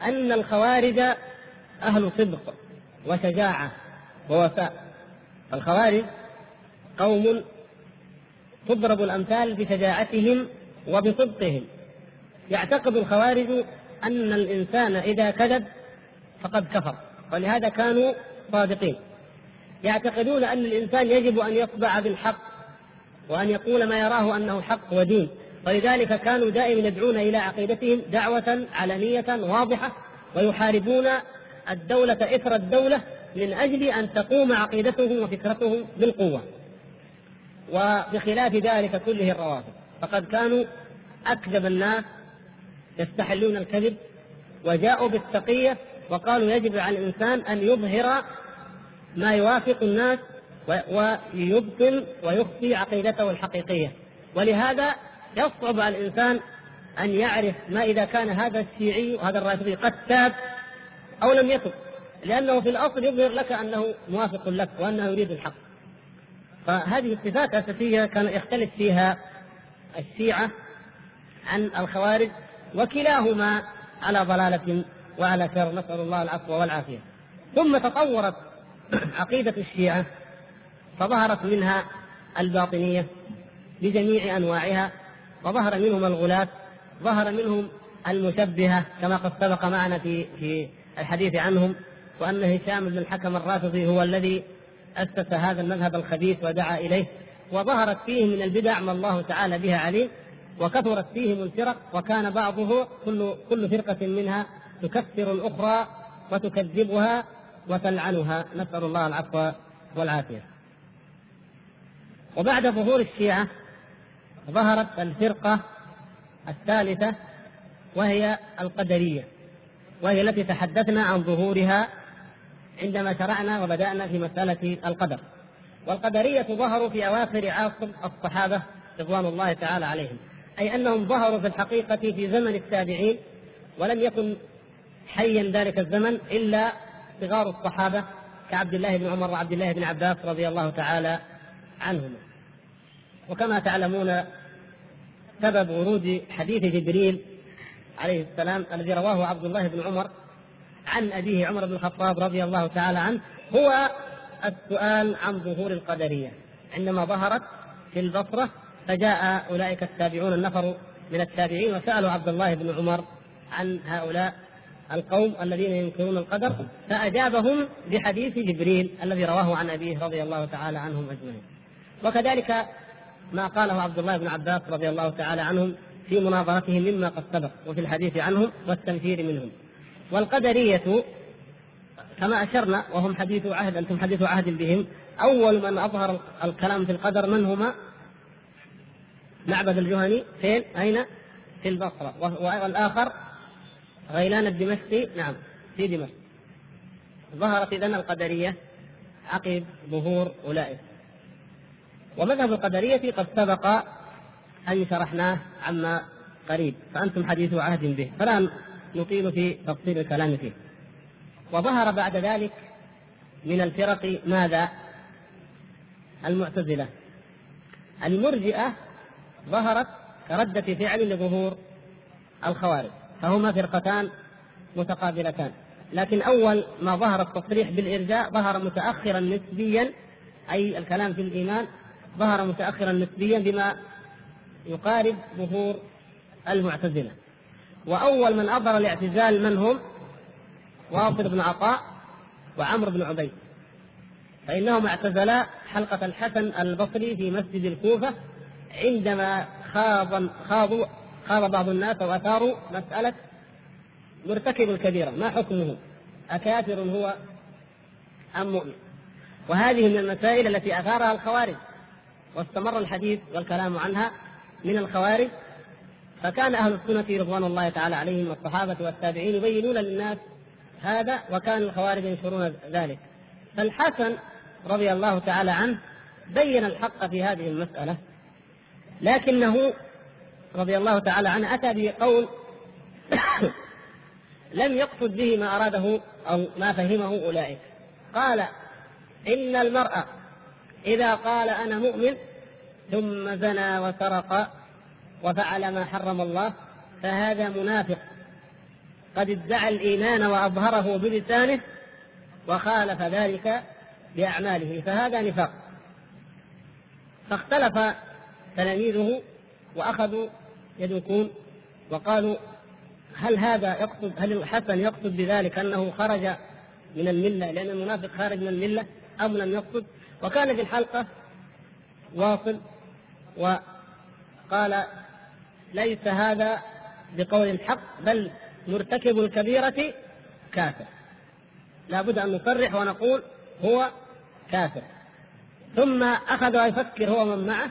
أن الخوارج أهل صدق وشجاعة ووفاء. الخوارج قوم تضرب الأمثال بشجاعتهم وبصدقهم. يعتقد الخوارج أن الإنسان إذا كذب فقد كفر ولهذا كانوا صادقين. يعتقدون أن الإنسان يجب أن يصدع بالحق وأن يقول ما يراه أنه حق ودين ولذلك كانوا دائما يدعون إلى عقيدتهم دعوة علنية واضحة ويحاربون الدولة إثر الدولة من أجل أن تقوم عقيدتهم وفكرتهم بالقوة. وبخلاف ذلك كله الروافض. فقد كانوا أكذب الناس يستحلون الكذب وجاءوا بالتقية وقالوا يجب على الإنسان أن يظهر ما يوافق الناس ويبطل ويخفي عقيدته الحقيقية. ولهذا يصعب على الإنسان أن يعرف ما إذا كان هذا الشيعي وهذا الرافضي قد تاب أو لم يتب لأنه في الأصل يظهر لك أنه موافق لك وأنه يريد الحق. فهذه صفات أساسية كان يختلف فيها الشيعة عن الخوارج وكلاهما على ضلالة وعلى شر نسأل الله العفو والعافية. ثم تطورت عقيدة الشيعة فظهرت منها الباطنية بجميع أنواعها وظهر منهم الغلاة ظهر منهم المشبهة كما قد سبق معنا في في الحديث عنهم وأن هشام بن الحكم الرافضي هو الذي أسس هذا المذهب الخبيث ودعا إليه وظهرت فيهم من البدع ما الله تعالى بها عليم وكثرت فيهم الفرق وكان بعضه كل كل فرقة منها تكفر الأخرى وتكذبها وتلعنها. نسأل الله العفو والعافية. وبعد ظهور الشيعة ظهرت الفرقة الثالثة وهي القدرية وهي التي تحدثنا عن ظهورها عندما شرعنا وبدأنا في مسألة القدر. والقدرية ظهروا في أواخر عصر الصحابة رضوان الله تعالى عليهم. أي أنهم ظهروا في الحقيقة في زمن التابعين ولم يكن حيا ذلك الزمن إلا صغار الصحابة كعبد الله بن عمر وعبد الله بن عباس رضي الله تعالى عنهما. وكما تعلمون سبب ورود حديث جبريل عليه السلام الذي رواه عبد الله بن عمر عن أبيه عمر بن الخطاب رضي الله تعالى عنه هو السؤال عن ظهور القدرية. عندما ظهرت في البصرة فجاء أولئك التابعون النفر من التابعين وسألوا عبد الله بن عمر عن هؤلاء القوم الذين ينكرون القدر فأجابهم بحديث جبريل الذي رواه عن أبيه رضي الله تعالى عنهم أجمعين. وكذلك ما قاله عبد الله بن عباس رضي الله تعالى عنهم في مناظرتهم مما قد سبق وفي الحديث عنهم والتنفير منهم. والقدرية كما أشرنا وهم حديث عهد أنتم حديث عهد بهم أول من أظهر الكلام في القدر من هما؟ معبد الجهني فين؟ أين؟ في البصرة. والآخر غيلان الدمشقي نعم في دمشق. ظهرت إذن القدرية عقب ظهور أولئك. ومذهب القدرية قد سبق أن شرحناه عما قريب فأنتم حديث عهد به فلا نطيل في تفصيل الكلام فيه. وظهر بعد ذلك من الفرق ماذا؟ المعتزلة. المرجئة ظهرت كردة فعل لظهور الخوارج فهما فرقتان متقابلتان. لكن أول ما ظهر التصريح بالإرجاء ظهر متأخرا نسبيا أي الكلام في الإيمان ظهر متأخرا نسبيا بما يقارب ظهور المعتزلة. وأول من أظهر الاعتزال من هم؟ واصل بن عطاء وعمرو بن عبيد. فإنهم اعتزلا حلقة الحسن البصري في مسجد الكوفة عندما خاض خاضوا خاض بعض الناس وأثاروا مسألة مرتكب الكبيرة ما حكمه؟ أكافر هو أم مؤمن؟ وهذه من المسائل التي أثارها الخوارج واستمر الحديث والكلام عنها من الخوارج فكان أهل السنة رضوان الله تعالى عليهم والصحابة والتابعين يبينون للناس هذا وكان الخوارج ينشرون ذلك فالحسن رضي الله تعالى عنه بين الحق في هذه المسألة لكنه رضي الله تعالى عنه أتى بقول لم يقصد به ما أراده أو ما فهمه أولئك. قال إن المرأة إذا قال أنا مؤمن ثم زنى وسرق وفعل ما حرم الله فهذا منافق. قد ادعى الإيمان وأظهره بلسانه وخالف ذلك بأعماله فهذا نفاق. فاختلف تلاميذه وأخذوا يدوكون وقالوا هل هذا يقصد هل الحسن يقصد بذلك أنه خرج من الملة؟ لأن المنافق خارج من الملة أم لم يقصد؟ وكان في الحلقة واصل وقال ليس هذا بقول الحق بل مرتكب الكبيرة كافر. لا بد أن نصرح ونقول هو كافر. ثم أخذ يفكر هو من معه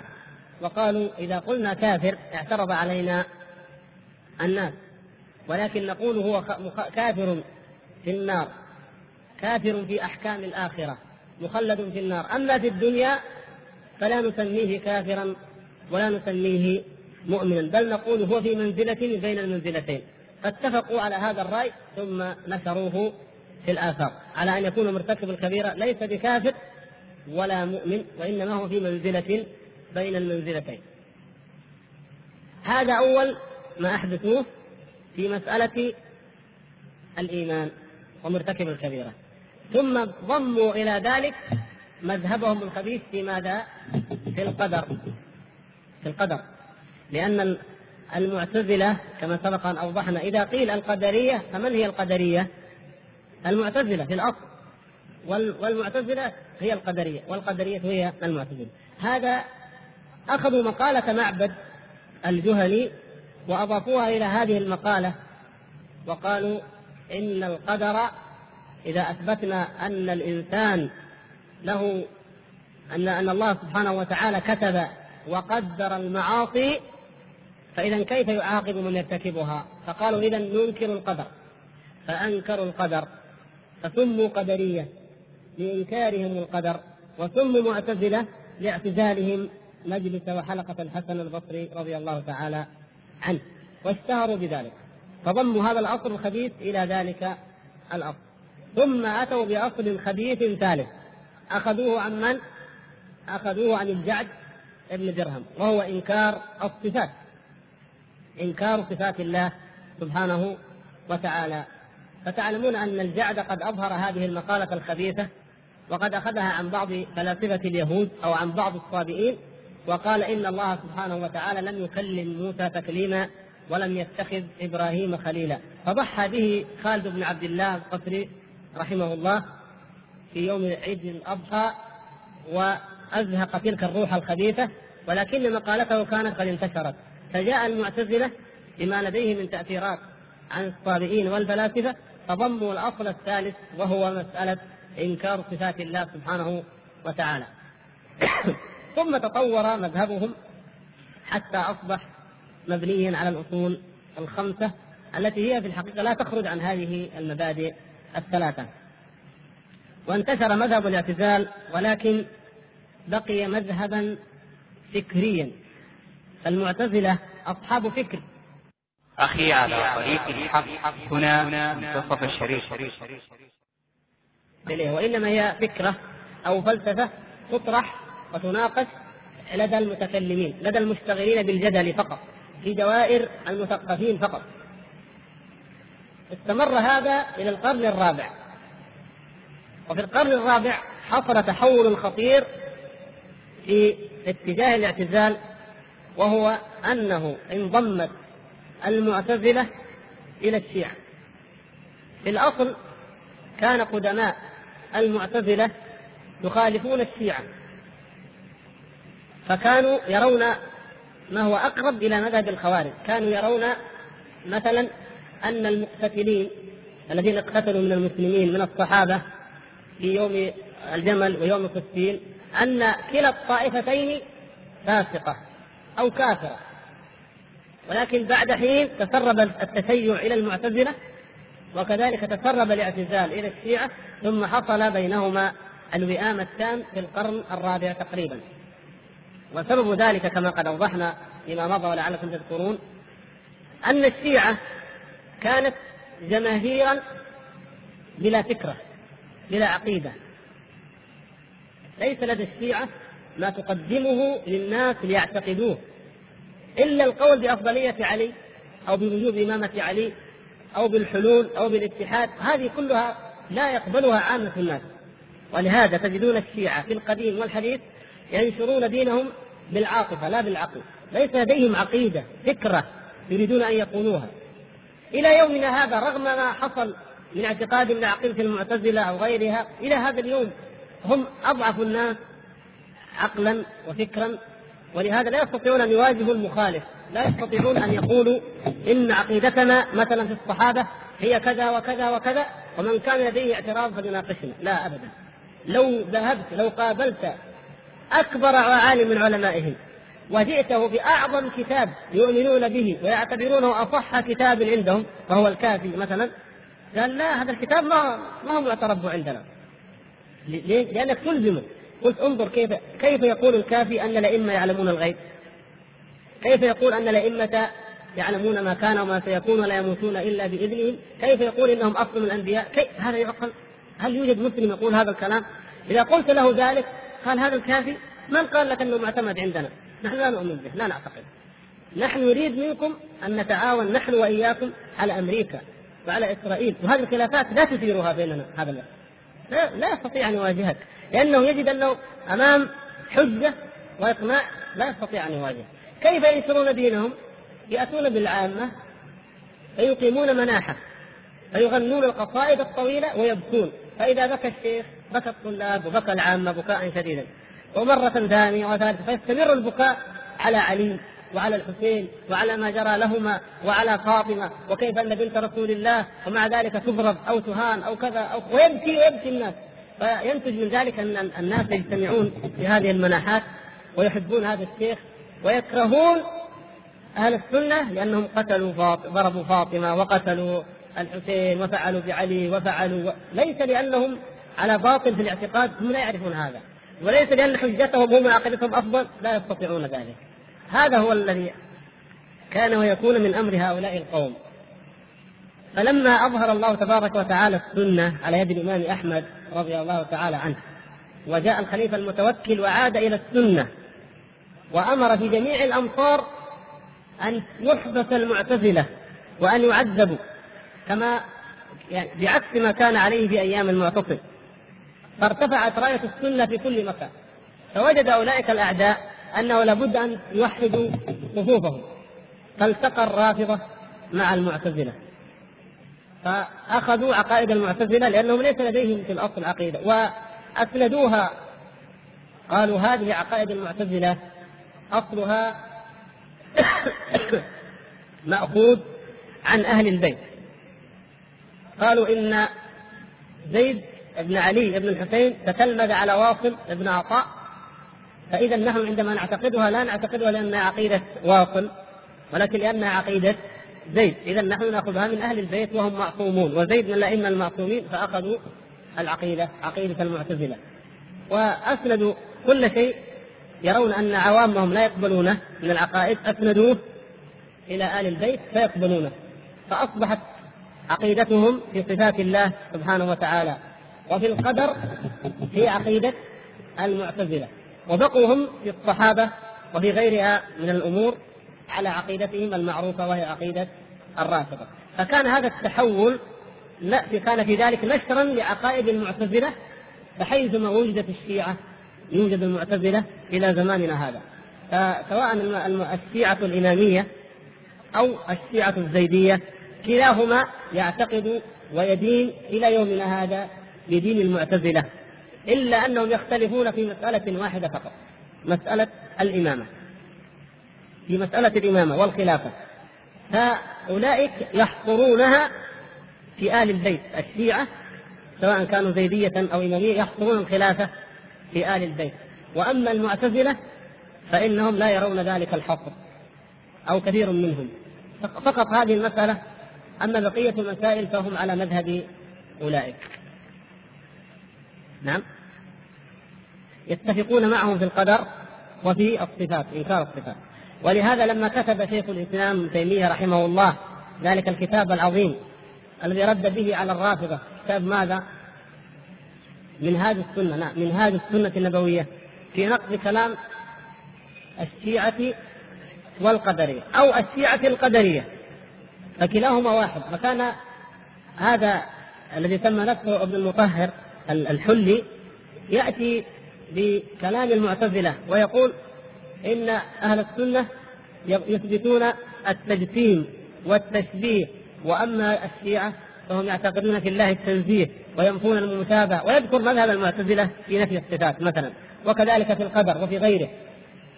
وقالوا إذا قلنا كافر اعترض علينا الناس ولكن نقول هو كافر في النار كافر في أحكام الآخرة مخلد في النار. أما في الدنيا فلا نسميه كافرا ولا نسميه مؤمنا بل نقول هو في منزلة بين المنزلتين. فاتفقوا على هذا الرأي ثم نشروه في الآفاق على أن يكون مرتكب الكبيرة ليس بكافر ولا مؤمن وإنما هو في منزلة بين المنزلتين. هذا أول ما أحدثوه في مسألة الإيمان ومرتكب الكبيرة. ثم ضموا إلى ذلك مذهبهم الخبيث في ماذا؟ في القدر. في القدر. لأن المعتزلة كما سبق أن أوضحنا إذا قيل القدرية فمن هي القدرية؟ المعتزلة في الأصل. والمعتزلة هي القدرية والقدرية هي المعتزلة. هذا أخذوا مقالة معبد الجهني وأضافوها إلى هذه المقالة وقالوا إن القدر إذا أثبتنا أن الإنسان له أن أن الله سبحانه وتعالى كتب وقدر المعاصي فإذا كيف يعاقب من يرتكبها؟ فقالوا إذا ننكر القدر فأنكروا القدر فسموا قدرية لإنكارهم القدر وسموا معتزلة لاعتزالهم مجلس وحلقة الحسن البصري رضي الله تعالى عنه. واشتهروا بذلك. فضموا هذا الأصل الخبيث إلى ذلك الأصل ثم أتوا بأصل خبيث ثالث. أخذوه عن من؟ أخذوه عن الجعد ابن درهم وهو إنكار الصفات. إنكار صفات الله سبحانه وتعالى. فتعلمون أن الجعد قد أظهر هذه المقالة الخبيثة وقد أخذها عن بعض فلاسفة اليهود أو عن بعض الصابئين وقال إن الله سبحانه وتعالى لم يكلم موسى تكليما ولم يتخذ إبراهيم خليلا. فضحى به خالد بن عبد الله القسري رحمه الله في يوم عيد الأضحى وأزهق تلك الروح الخبيثة ولكن مقالته كانت قد انتشرت. فجاء المعتزلة بما لديه من تأثيرات عن الصابئين والفلاسفة فضموا الأصل الثالث وهو مسألة إنكار صفات الله سبحانه وتعالى. ثم تطور مذهبهم حتى أصبح مبنيا على الأصول الخمسة التي هي في الحقيقة لا تخرج عن هذه المبادئ الثلاثة. وانتشر مذهب الاعتزال ولكن بقي مذهبا فكريا المعتزلة أصحاب فكر. أخي على طريق الحق هنا منتصف الشريف. وإنما هي فكرة أو فلسفة تطرح وتناقش لدى المتكلمين لدى المشتغلين بالجدل فقط في دوائر المثقفين فقط. استمر هذا إلى القرن الرابع. وفي القرن الرابع حصل تحول خطير في اتجاه الاعتزال وهو أنه انضمت المعتزلة إلى الشيعة. في الأصل كان قدماء المعتزلة يخالفون الشيعة. فكانوا يرون ما هو أقرب إلى مذهب الخوارج. كانوا يرون مثلا أن المقتتلين الذين اقتتلوا من المسلمين من الصحابة في يوم الجمل ويوم الصفين أن كلا الطائفتين فاسقة أو كافرة. ولكن بعد حين تسرب التشيع إلى المعتزلة وكذلك تسرب الاعتزال إلى الشيعة ثم حصل بينهما الوئام التام في القرن الرابع تقريبا. وسبب ذلك كما قد أوضحنا فيما مضى ولعلكم تذكرون أن الشيعة كانت جماهيرا بلا فكرة بلا عقيدة. ليس لدى الشيعة ما تقدمه للناس ليعتقدوه إلا القول بأفضلية علي أو بوجوب إمامة علي أو بالحلول أو بالاتحاد هذه كلها لا يقبلها عامة الناس. ولهذا تجدون الشيعة في القديم والحديث ينشرون دينهم بالعاطفة لا بالعقل. ليس لديهم عقيدة فكرة يريدون أن يقولوها. إلى يومنا هذا رغم ما حصل من اعتقاد من عقيدة المعتزلة أو غيرها إلى هذا اليوم هم أضعف الناس عقلا وفكرا. ولهذا لا يستطيعون أن يواجهوا المخالف. لا يستطيعون أن يقولوا إن عقيدتنا مثلا في الصحابة هي كذا وكذا وكذا ومن كان لديه اعتراض فليناقشنا لا أبدا. لو ذهبت لو قابلت أكبر عالم من علمائهم. وجئته بأعظم كتاب يؤمنون به ويعتبرونه أصح كتاب عندهم وهو الكافي مثلا. قال لا هذا الكتاب ما ما هو معترف عندنا. ليه؟ لأنك تلزمه قلت انظر كيف كيف يقول الكافي أن الأئمة يعلمون الغيب. كيف يقول أن الأئمة يعلمون ما كان وما سيكون ولا يموتون إلا بإذنهم كيف يقول إنهم أفضل الأنبياء؟ كيف؟ هذا يعقل. هل يوجد مسلم يقول هذا الكلام؟ إذا قلت له ذلك قال هذا الكافي من قال لك أنه معتمد عندنا؟ نحن لا نؤمن به لا نعتقد. نحن نريد منكم أن نتعاون نحن وإياكم على أمريكا وعلى إسرائيل وهذه الخلافات لا تثيرها بيننا هذا الوقت لا, لا يستطيع أن يواجهك لأنه يجد أنه أمام حجة وإقناع لا يستطيع أن يواجه كيف ينشرون دينهم؟ يأتون بالعامة فيقيمون مناحة فيغنون القصائد الطويلة ويبكون. فإذا بكى الشيخ بكى الطلاب وبكى العامة بكاء شديدا ومرة ثانية وثالثة فيستمر البكاء على علي وعلى الحسين وعلى ما جرى لهما وعلى فاطمة وكيف أن بنت رسول الله ومع ذلك تضرب أو تهان أو كذا أو ويبكي ويبكي الناس فينتج من ذلك أن الناس يجتمعون في هذه المناحات ويحبون هذا الشيخ ويكرهون أهل السنة لأنهم قتلوا فاط... ضربوا فاطمة وقتلوا الحسين وفعلوا بعلي وفعلوا. ليس لأنهم على باطل في الاعتقاد هم لا يعرفون هذا. وليس لأن حجتهم هم عقيدتهم أفضل لا يستطيعون ذلك. هذا هو الذي كان ويكون من أمر هؤلاء القوم. فلما أظهر الله تبارك وتعالى السنة على يد الإمام أحمد رضي الله تعالى عنه وجاء الخليفة المتوكل وعاد إلى السنة وأمر في جميع الأمصار أن يحبس المعتزلة وأن يعذبوا كما يعني بعكس ما كان عليه في أيام المعتصم. فارتفعت راية السنة في كل مكان. فوجد أولئك الأعداء أنه لابد أن يوحدوا صفوفهم. فالتقى الرافضة مع المعتزلة. فأخذوا عقائد المعتزلة لأنهم ليس لديهم في الأصل عقيدة. وأسندوها. قالوا هذه عقائد المعتزلة أصلها مأخوذ عن أهل البيت. قالوا إن زيد بن علي بن الحسين تتلمذ على واصل بن عطاء. فإذا نحن عندما نعتقدها لا نعتقدها لأنها عقيدة واصل ولكن لأنها عقيدة زيد. إذا نحن نأخذها من أهل البيت وهم معصومون وزيد من الأئمة المعصومين فأخذوا العقيدة عقيدة المعتزلة. وأسندوا كل شيء يرون أن عوامهم لا يقبلونه من العقائد أسندوه إلى آل البيت فيقبلونه. فأصبحت عقيدتهم في صفات الله سبحانه وتعالى. وفي القدر هي عقيدة المعتزلة. وبقوا هم في الصحابة وفي غيرها من الأمور على عقيدتهم المعروفة وهي عقيدة الرافضة. فكان هذا التحول لا كان في ذلك نشرا لعقائد المعتزلة بحيث ما وجدت الشيعة يوجد المعتزلة إلى زماننا هذا. فسواء الشيعة الإمامية أو الشيعة الزيدية كلاهما يعتقد ويدين إلى يومنا هذا بدين المعتزلة إلا أنهم يختلفون في مسألة واحدة فقط مسألة الإمامة. في مسألة الإمامة والخلافة فأولئك يحصرونها في آل البيت الشيعة سواء كانوا زيدية أو إمامية يحصرون الخلافة في آل البيت. وأما المعتزلة فإنهم لا يرون ذلك الحصر أو كثير منهم. فقط هذه المسألة أما بقية المسائل فهم على مذهب أولئك. نعم. يتفقون معهم في القدر وفي الصفات إنكار الصفات. ولهذا لما كتب شيخ الإسلام ابن تيمية رحمه الله ذلك الكتاب العظيم الذي رد به على الرافضة كتاب ماذا؟ منهاج السنة نعم منهاج السنة النبوية في نقد كلام الشيعة والقدرية أو الشيعة القدرية. فكلاهما واحد. فكان هذا الذي تم نفسه ابن المطهر الحلي يأتي بكلام المعتزلة ويقول إن أهل السنة يثبتون التجسيم والتشبيه وأما الشيعة فهم يعتقدون في الله التنزيه وينفون المشابهة ويذكر مذهب المعتزلة في نفي الصفات مثلا وكذلك في القدر وفي غيره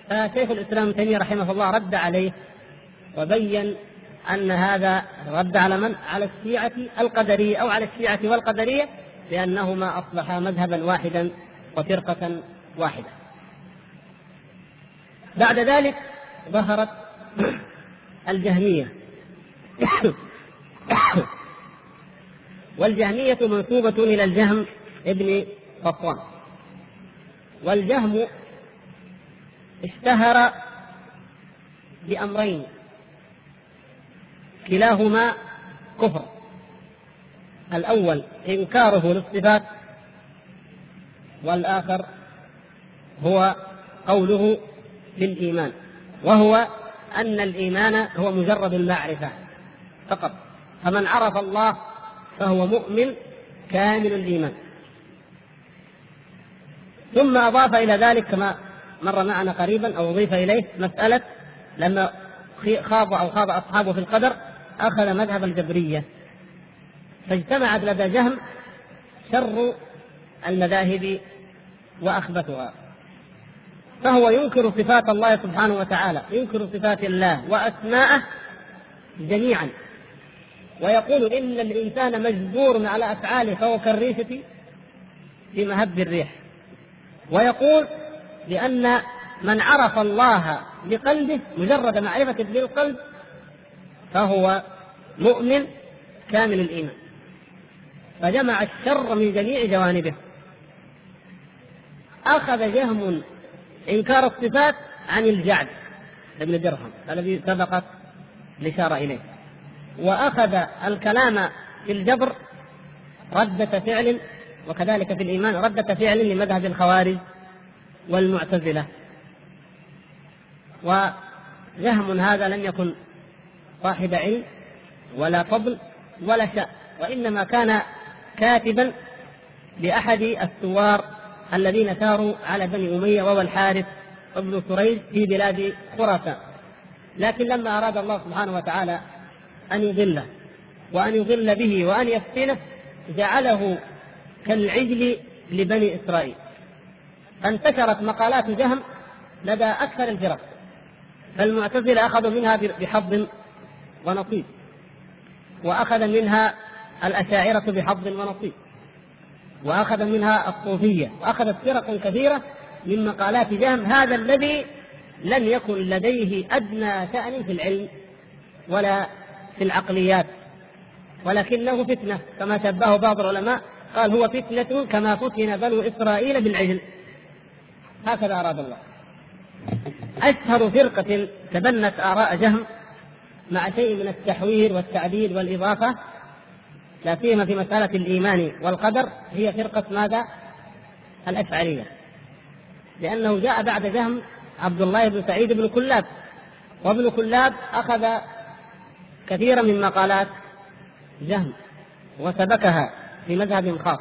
فشيخ الإسلام ابن تيمية رحمه الله رد عليه وبين أن هذا رد على من؟ على الشيعة القدرية أو على الشيعة والقدرية لأنهما أصبحا مذهبا واحدا وفرقة واحدة. بعد ذلك ظهرت الجهمية. والجهمية منسوبة إلى الجهم ابن صفوان. والجهم اشتهر بأمرين. كلاهما كفر. الأول إنكاره للصفات والآخر هو قوله بالإيمان وهو أن الإيمان هو مجرد المعرفة فقط. فمن عرف الله فهو مؤمن كامل الإيمان. ثم أضاف إلى ذلك كما مر معنا قريبا أو أضيف إليه مسألة لما خاض أو خاض أصحابه في القدر أخذ مذهب الجبرية. فاجتمعت لدى جهم شر المذاهب وأخبثها. فهو ينكر صفات الله سبحانه وتعالى ينكر صفات الله وأسماءه جميعا. ويقول إن الإنسان مجبور على أفعاله فهو كالريشة في مهب الريح. ويقول لأن من عرف الله بقلبه مجرد معرفة بالقلب فهو مؤمن كامل الإيمان. فجمع الشر من جميع جوانبه. أخذ جهم إنكار الصفات عن الجعد ابن درهم الذي سبقت الإشارة إليه. وأخذ الكلام في الجبر ردة فعل وكذلك في الإيمان ردة فعل لمذهب الخوارج والمعتزلة. وجهم هذا لم يكن صاحب علم ولا فضل ولا شأن وإنما كان كاتبا لأحد الثوار الذين ثاروا على بني أمية وهو الحارث ابن سريج في بلاد خراسان لكن لما أراد الله سبحانه وتعالى أن يضله وأن يضل به وأن يفتنه جعله كالعجل لبني إسرائيل. فانتشرت مقالات جهم لدى أكثر الفرق فالمعتزلة أخذوا منها بحظ ونصيب وأخذ منها الأشاعرة بحظ ونصيب وأخذ منها الصوفية. وأخذت فرق كثيرة من مقالات جهم هذا الذي لم يكن لديه أدنى شأن في العلم ولا في العقليات ولكنه فتنة كما شبهه بعض العلماء. قال هو فتنة كما فتن بنو إسرائيل بالعجل. هكذا أراد الله. أشهر فرقة تبنت آراء جهم مع شيء من التحوير والتعديل والإضافة لا سيما في مسألة الإيمان والقدر هي فرقة ماذا؟ الأشعرية. لأنه جاء بعد جهم عبد الله بن سعيد بن كلاب وابن كلاب أخذ كثيرا من مقالات جهم وسبكها في مذهب خاص.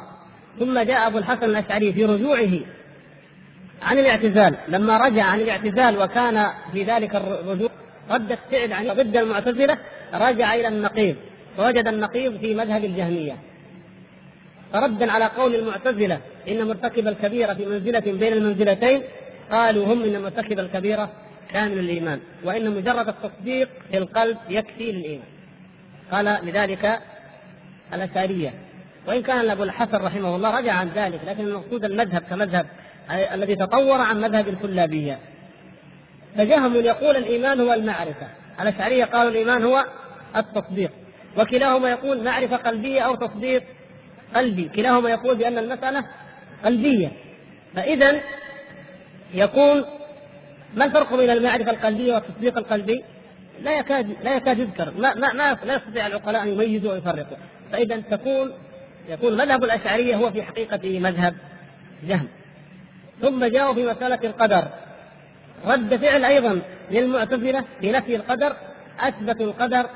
ثم جاء أبو الحسن الأشعري في رجوعه عن الاعتزال. لما رجع عن الاعتزال وكان في ذلك الرجوع ردة فعل عن ضد المعتزلة رجع إلى النقيض. فوجد النقيض في مذهب الجهمية. فردا على قول المعتزلة إن مرتكب الكبيرة في منزلة بين المنزلتين قالوا هم إن مرتكب الكبيرة كامل الإيمان وإن مجرد التصديق في القلب يكفي للإيمان. قال لذلك الأشعرية. وإن كان أبو الحسن رحمه الله رجع عن ذلك لكن المقصود المذهب كمذهب الذي تطور عن مذهب الكلابية. فجهم يقول الإيمان هو المعرفة. الأشعرية قالوا الإيمان هو التصديق. وكلاهما يقول معرفة قلبية أو تصديق قلبي. كلاهما يقول بأن المسألة قلبية. فإذا يكون ما الفرق بين المعرفة القلبية والتصديق القلبي؟ لا يكاد لا يكاد يذكر. ما ما, ما لا يستطيع العقلاء أن يميزوا ويفرقوا. فإذا تكون يكون مذهب الأشعرية هو في حقيقته مذهب جهم. ثم جاءوا في مسألة القدر. رد فعل أيضا للمعتزلة في نفي القدر اثبتوا القدر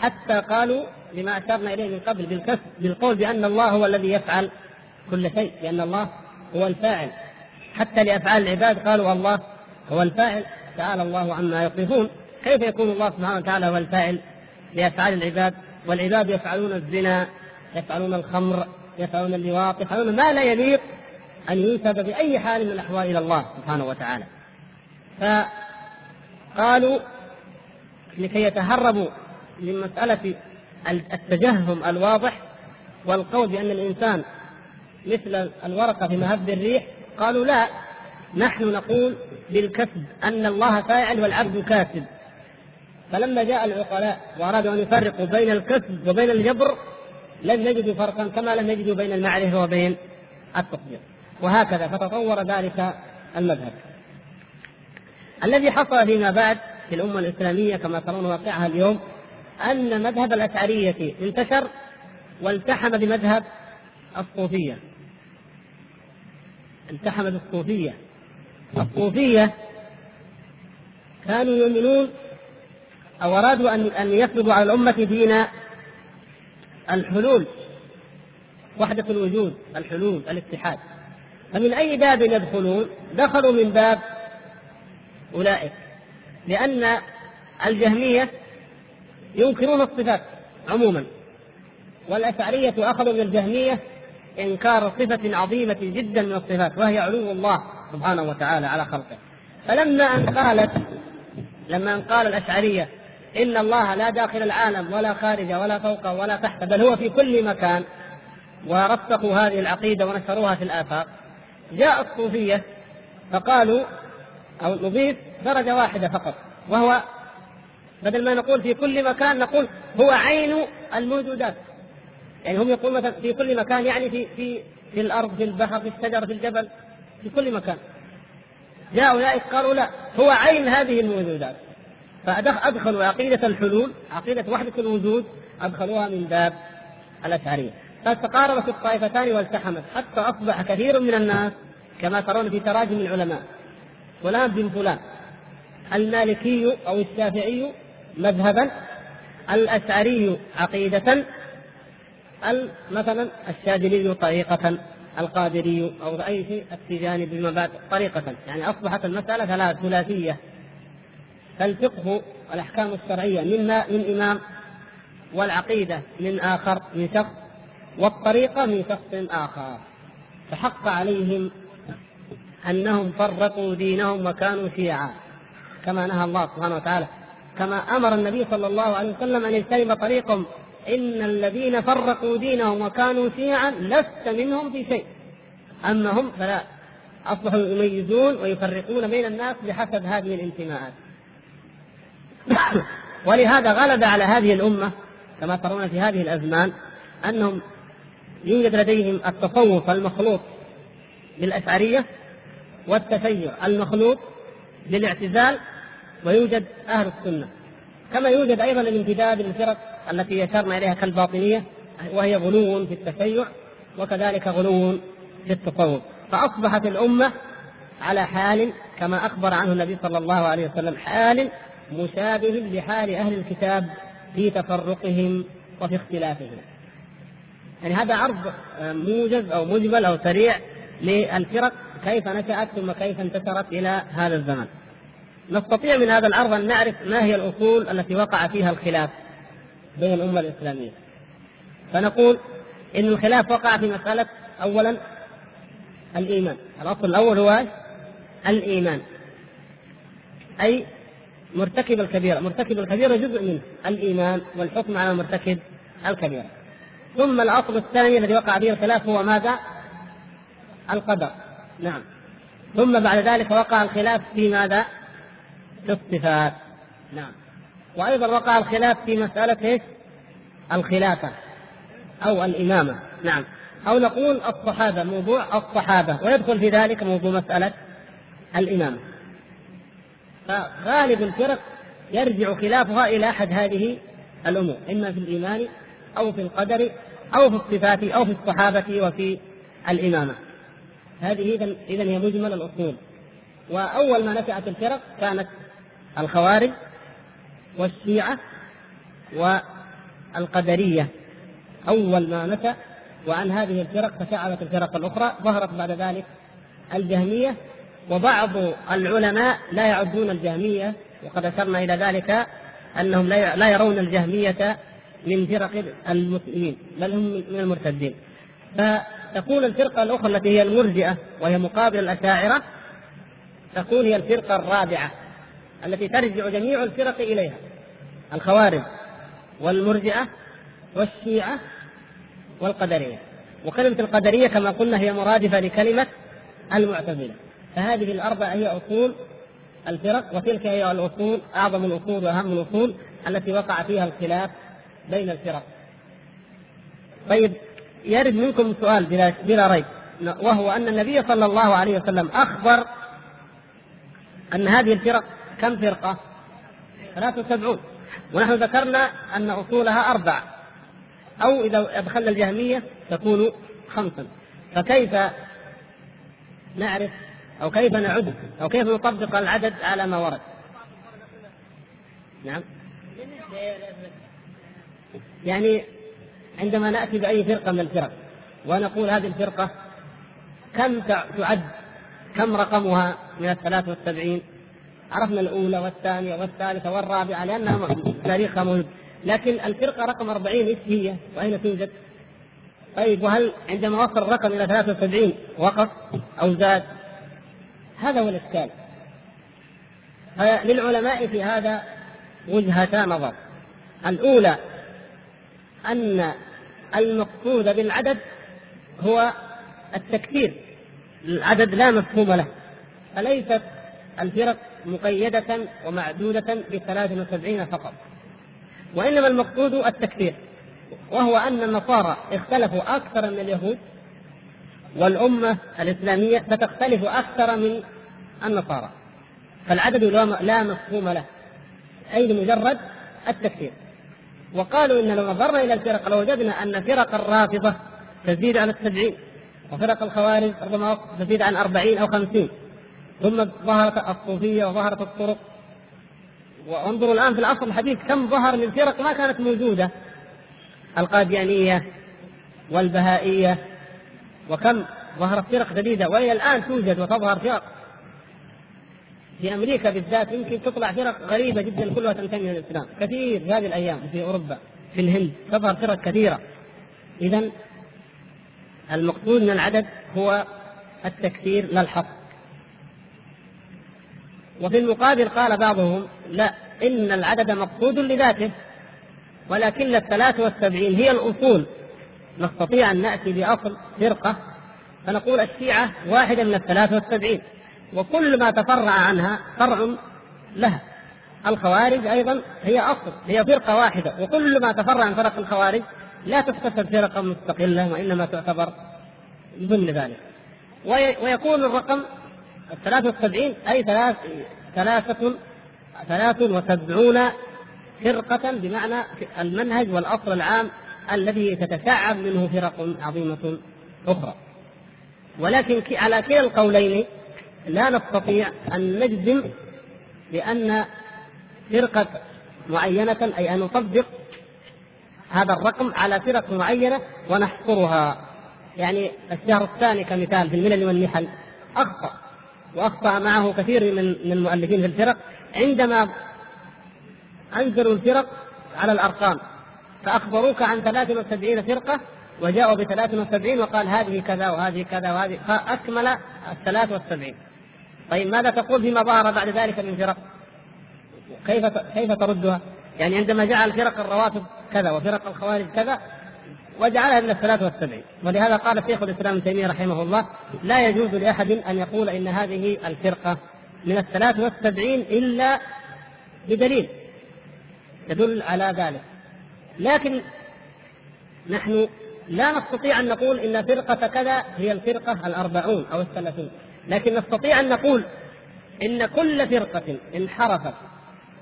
حتى قالوا لما أشرنا إليه من قبل بالكسب بالقول بأن الله هو الذي يفعل كل شيء لأن الله هو الفاعل. حتى لأفعال العباد قالوا الله هو الفاعل تعالى الله عما يصفون. كيف يكون الله سبحانه وتعالى هو الفاعل لأفعال العباد؟ والعباد يفعلون الزنا يفعلون الخمر يفعلون اللواط يفعلون ما لا يليق أن ينسب بأي حال من الأحوال إلى الله سبحانه وتعالى. فقالوا لكي يتهربوا من مسألة التجهم الواضح والقول بأن الإنسان مثل الورقة في مهب الريح قالوا لا نحن نقول بالكسب أن الله فاعل والعبد كاسب. فلما جاء العقلاء وأرادوا أن يفرقوا بين الكسب وبين الجبر لم يجدوا فرقا كما لم يجدوا بين المعرفة وبين التطبيق وهكذا فتطور ذلك المذهب. الذي حصل فيما بعد في الأمة الإسلامية كما ترون واقعها اليوم أن مذهب الأشعرية انتشر والتحم بمذهب الصوفية. التحم بالصوفية. الصوفية كانوا يؤمنون أو أرادوا أن أن يفرضوا على الأمة دين الحلول وحدة الوجود الحلول الاتحاد. فمن أي باب يدخلون؟ دخلوا من باب أولئك لأن الجهمية ينكرون الصفات عموما. والأشعرية أخذوا من الجهمية إنكار صفة عظيمة جدا من الصفات وهي علو الله سبحانه وتعالى على خلقه. فلما أن قالت لما أن قال الأشعرية إن الله لا داخل العالم ولا خارجه ولا فوقه ولا تحته بل هو في كل مكان ورسخوا هذه العقيدة ونشروها في الآفاق جاء الصوفية فقالوا أو نضيف درجة واحدة فقط وهو بدل ما نقول في كل مكان نقول هو عين الموجودات. يعني هم يقولون مثلا في كل مكان يعني في في في الأرض في البحر في الشجر في الجبل في كل مكان. جاء أولئك قالوا لا هو عين هذه الموجودات. فادخلوا عقيدة الحلول عقيدة وحدة الوجود أدخلوها من باب الأشعرية. فتقاربت الطائفتان والتحمت حتى أصبح كثير من الناس كما ترون في تراجم العلماء. فلان بن فلان المالكي أو الشافعي مذهبا الأشعري عقيدة مثلا الشاذلي طريقة القادري أو أي شيء التجاني بمبادئ طريقة. يعني أصبحت المسألة ثلاث ثلاثية. فالفقه والأحكام الشرعية من من إمام والعقيدة من آخر من شخص والطريقة من شخص آخر. فحق عليهم أنهم فرقوا دينهم وكانوا شيعا كما نهى الله سبحانه وتعالى كما أمر النبي صلى الله عليه وسلم أن يجتنب طريقهم. إن الذين فرقوا دينهم وكانوا شيعا لست منهم في شيء. أما هم فلا أصبحوا يميزون ويفرقون بين الناس بحسب هذه الانتماءات. ولهذا غلب على هذه الأمة كما ترون في هذه الأزمان أنهم يوجد لديهم التصوف المخلوط بالأشعرية والتشيع المخلوط بالاعتزال ويوجد أهل السنة كما يوجد أيضا الامتداد للفرق التي يشرنا إليها كالباطنية وهي غلو في التشيع وكذلك غلو في التصوف فأصبحت الأمة على حال كما أخبر عنه النبي صلى الله عليه وسلم حال مشابه لحال أهل الكتاب في تفرقهم وفي اختلافهم. يعني هذا عرض موجز أو مجمل أو سريع للفرق كيف نشأت ثم كيف انتشرت إلى هذا الزمن. نستطيع من هذا العرض أن نعرف ما هي الأصول التي وقع فيها الخلاف بين الأمة الإسلامية. فنقول إن الخلاف وقع في مسألة أولا الإيمان. الأصل الأول هو الإيمان. أي مرتكب الكبيرة. مرتكب الكبيرة جزء منه. الإيمان والحكم على مرتكب الكبيرة ثم الأصل الثاني الذي وقع فيه الخلاف هو ماذا؟ القدر. نعم. ثم بعد ذلك وقع الخلاف في ماذا؟ في الصفات. نعم. وأيضا وقع الخلاف في مسألة إيش؟ الخلافة أو الإمامة. نعم. أو نقول الصحابة موضوع الصحابة. ويدخل في ذلك موضوع مسألة الإمامة. فغالب الفرق يرجع خلافها إلى أحد هذه الأمور. إما في الإيمان أو في القدر أو في الصفات أو في الصحابة وفي الإمامة. هذه اذا اذا هي مجمل الأصول. وأول ما نشأت الفرق كانت الخوارج والشيعة والقدرية. أول ما نشأ وعن هذه الفرق تشعبت الفرق الأخرى ظهرت بعد ذلك الجهمية وبعض العلماء لا يعدون الجهمية وقد أشرنا إلى ذلك أنهم لا يرون الجهمية من فرق المسلمين بل هم من المرتدين. فتكون الفرقة الأخرى التي هي المرجئة وهي مقابل الأشاعرة تكون هي الفرقة الرابعة. التي ترجع جميع الفرق إليها. الخوارج والمرجئة والشيعة والقدرية. وكلمة القدرية كما قلنا هي مرادفة لكلمة المعتزلة. فهذه الأربعة هي أصول الفرق وتلك هي الأصول أعظم الأصول وأهم الأصول التي وقع فيها الخلاف بين الفرق. طيب يرد منكم سؤال بلا, بلا ريب وهو أن النبي صلى الله عليه وسلم أخبر أن هذه الفرق كم فرقة؟ 73 ونحن ذكرنا أن أصولها أربع أو إذا أدخلنا الجهمية تكون خمسا. فكيف نعرف أو كيف نعد أو كيف نطبق العدد على ما ورد؟ نعم. يعني عندما نأتي بأي فرقة من الفرق ونقول هذه الفرقة كم تعد؟ كم رقمها من الثلاث والسبعين؟ عرفنا الأولى والثانية والثالثة والرابعة لأنها تاريخها موجود لكن الفرقة رقم 40 إيش هي؟ وأين توجد؟ طيب وهل عندما وصل الرقم إلى 73 وقف أو زاد؟ هذا هو الإشكال فللعلماء في هذا وجهتا نظر الأولى أن المقصود بالعدد هو التكثير العدد لا مفهوم له فليست الفرق مقيدة ومعدودة ب 73 فقط. وإنما المقصود التكثير وهو أن النصارى اختلفوا أكثر من اليهود والأمة الإسلامية ستختلف أكثر من النصارى. فالعدد لا مفهوم له أي لمجرد التكثير وقالوا إن لو نظرنا إلى الفرق لوجدنا أن فرق الرافضة تزيد عن السبعين وفرق الخوارج ربما تزيد عن أربعين أو خمسين. ثم ظهرت الصوفية وظهرت الطرق. وانظروا الآن في العصر الحديث كم ظهر من فرق ما كانت موجودة. القاديانية والبهائية. وكم ظهرت فرق جديدة. وهي الآن توجد وتظهر فرق. في أمريكا بالذات يمكن تطلع فرق غريبة جدا كلها تنتمي إلى الإسلام. كثير في هذه الأيام. في أوروبا في الهند تظهر فرق كثيرة. إذا المقصود من العدد هو التكثير لا الحصر وفي المقابل قال بعضهم لا إن العدد مقصود لذاته ولكن الثلاث والسبعين هي الأصول. نستطيع أن نأتي بأصل فرقة فنقول الشيعة واحدة من الثلاث والسبعين وكل ما تفرع عنها فرع لها. الخوارج أيضا هي أصل هي فرقة واحدة وكل ما تفرع عن فرق الخوارج لا تحتسب فرقة مستقلة وإنما تعتبر ضمن ذلك. ويكون الرقم الثلاث والسبعين أي ثلاث ثلاثة ثلاث وسبعون فرقة بمعنى المنهج والأصل العام الذي تتشعب منه فرق عظيمة أخرى. ولكن على كلا القولين لا نستطيع أن نجزم بأن فرقة معينة أي أن نطبق هذا الرقم على فرق معينة ونحصرها. يعني الشهر الثاني كمثال في الملل والنحل أخطأ. وأخطأ معه كثير من من المؤلفين في الفرق عندما أنزلوا الفرق على الأرقام فأخبروك عن 73 فرقة وجاءوا ب 73 وقال هذه كذا وهذه كذا وهذه فأكمل ال 73 طيب ماذا تقول فيما ظهر بعد ذلك من فرق؟ كيف كيف تردها؟ يعني عندما جعل فرق الرواتب كذا وفرق الخوارج كذا وجعلها من الثلاث والسبعين. ولهذا قال شيخ الإسلام ابن تيمية رحمه الله لا يجوز لأحد أن يقول إن هذه الفرقة من الثلاث والسبعين إلا بدليل يدل على ذلك. لكن نحن لا نستطيع أن نقول إن فرقة كذا هي الفرقة الأربعون أو الثلاثون. لكن نستطيع أن نقول إن كل فرقة انحرفت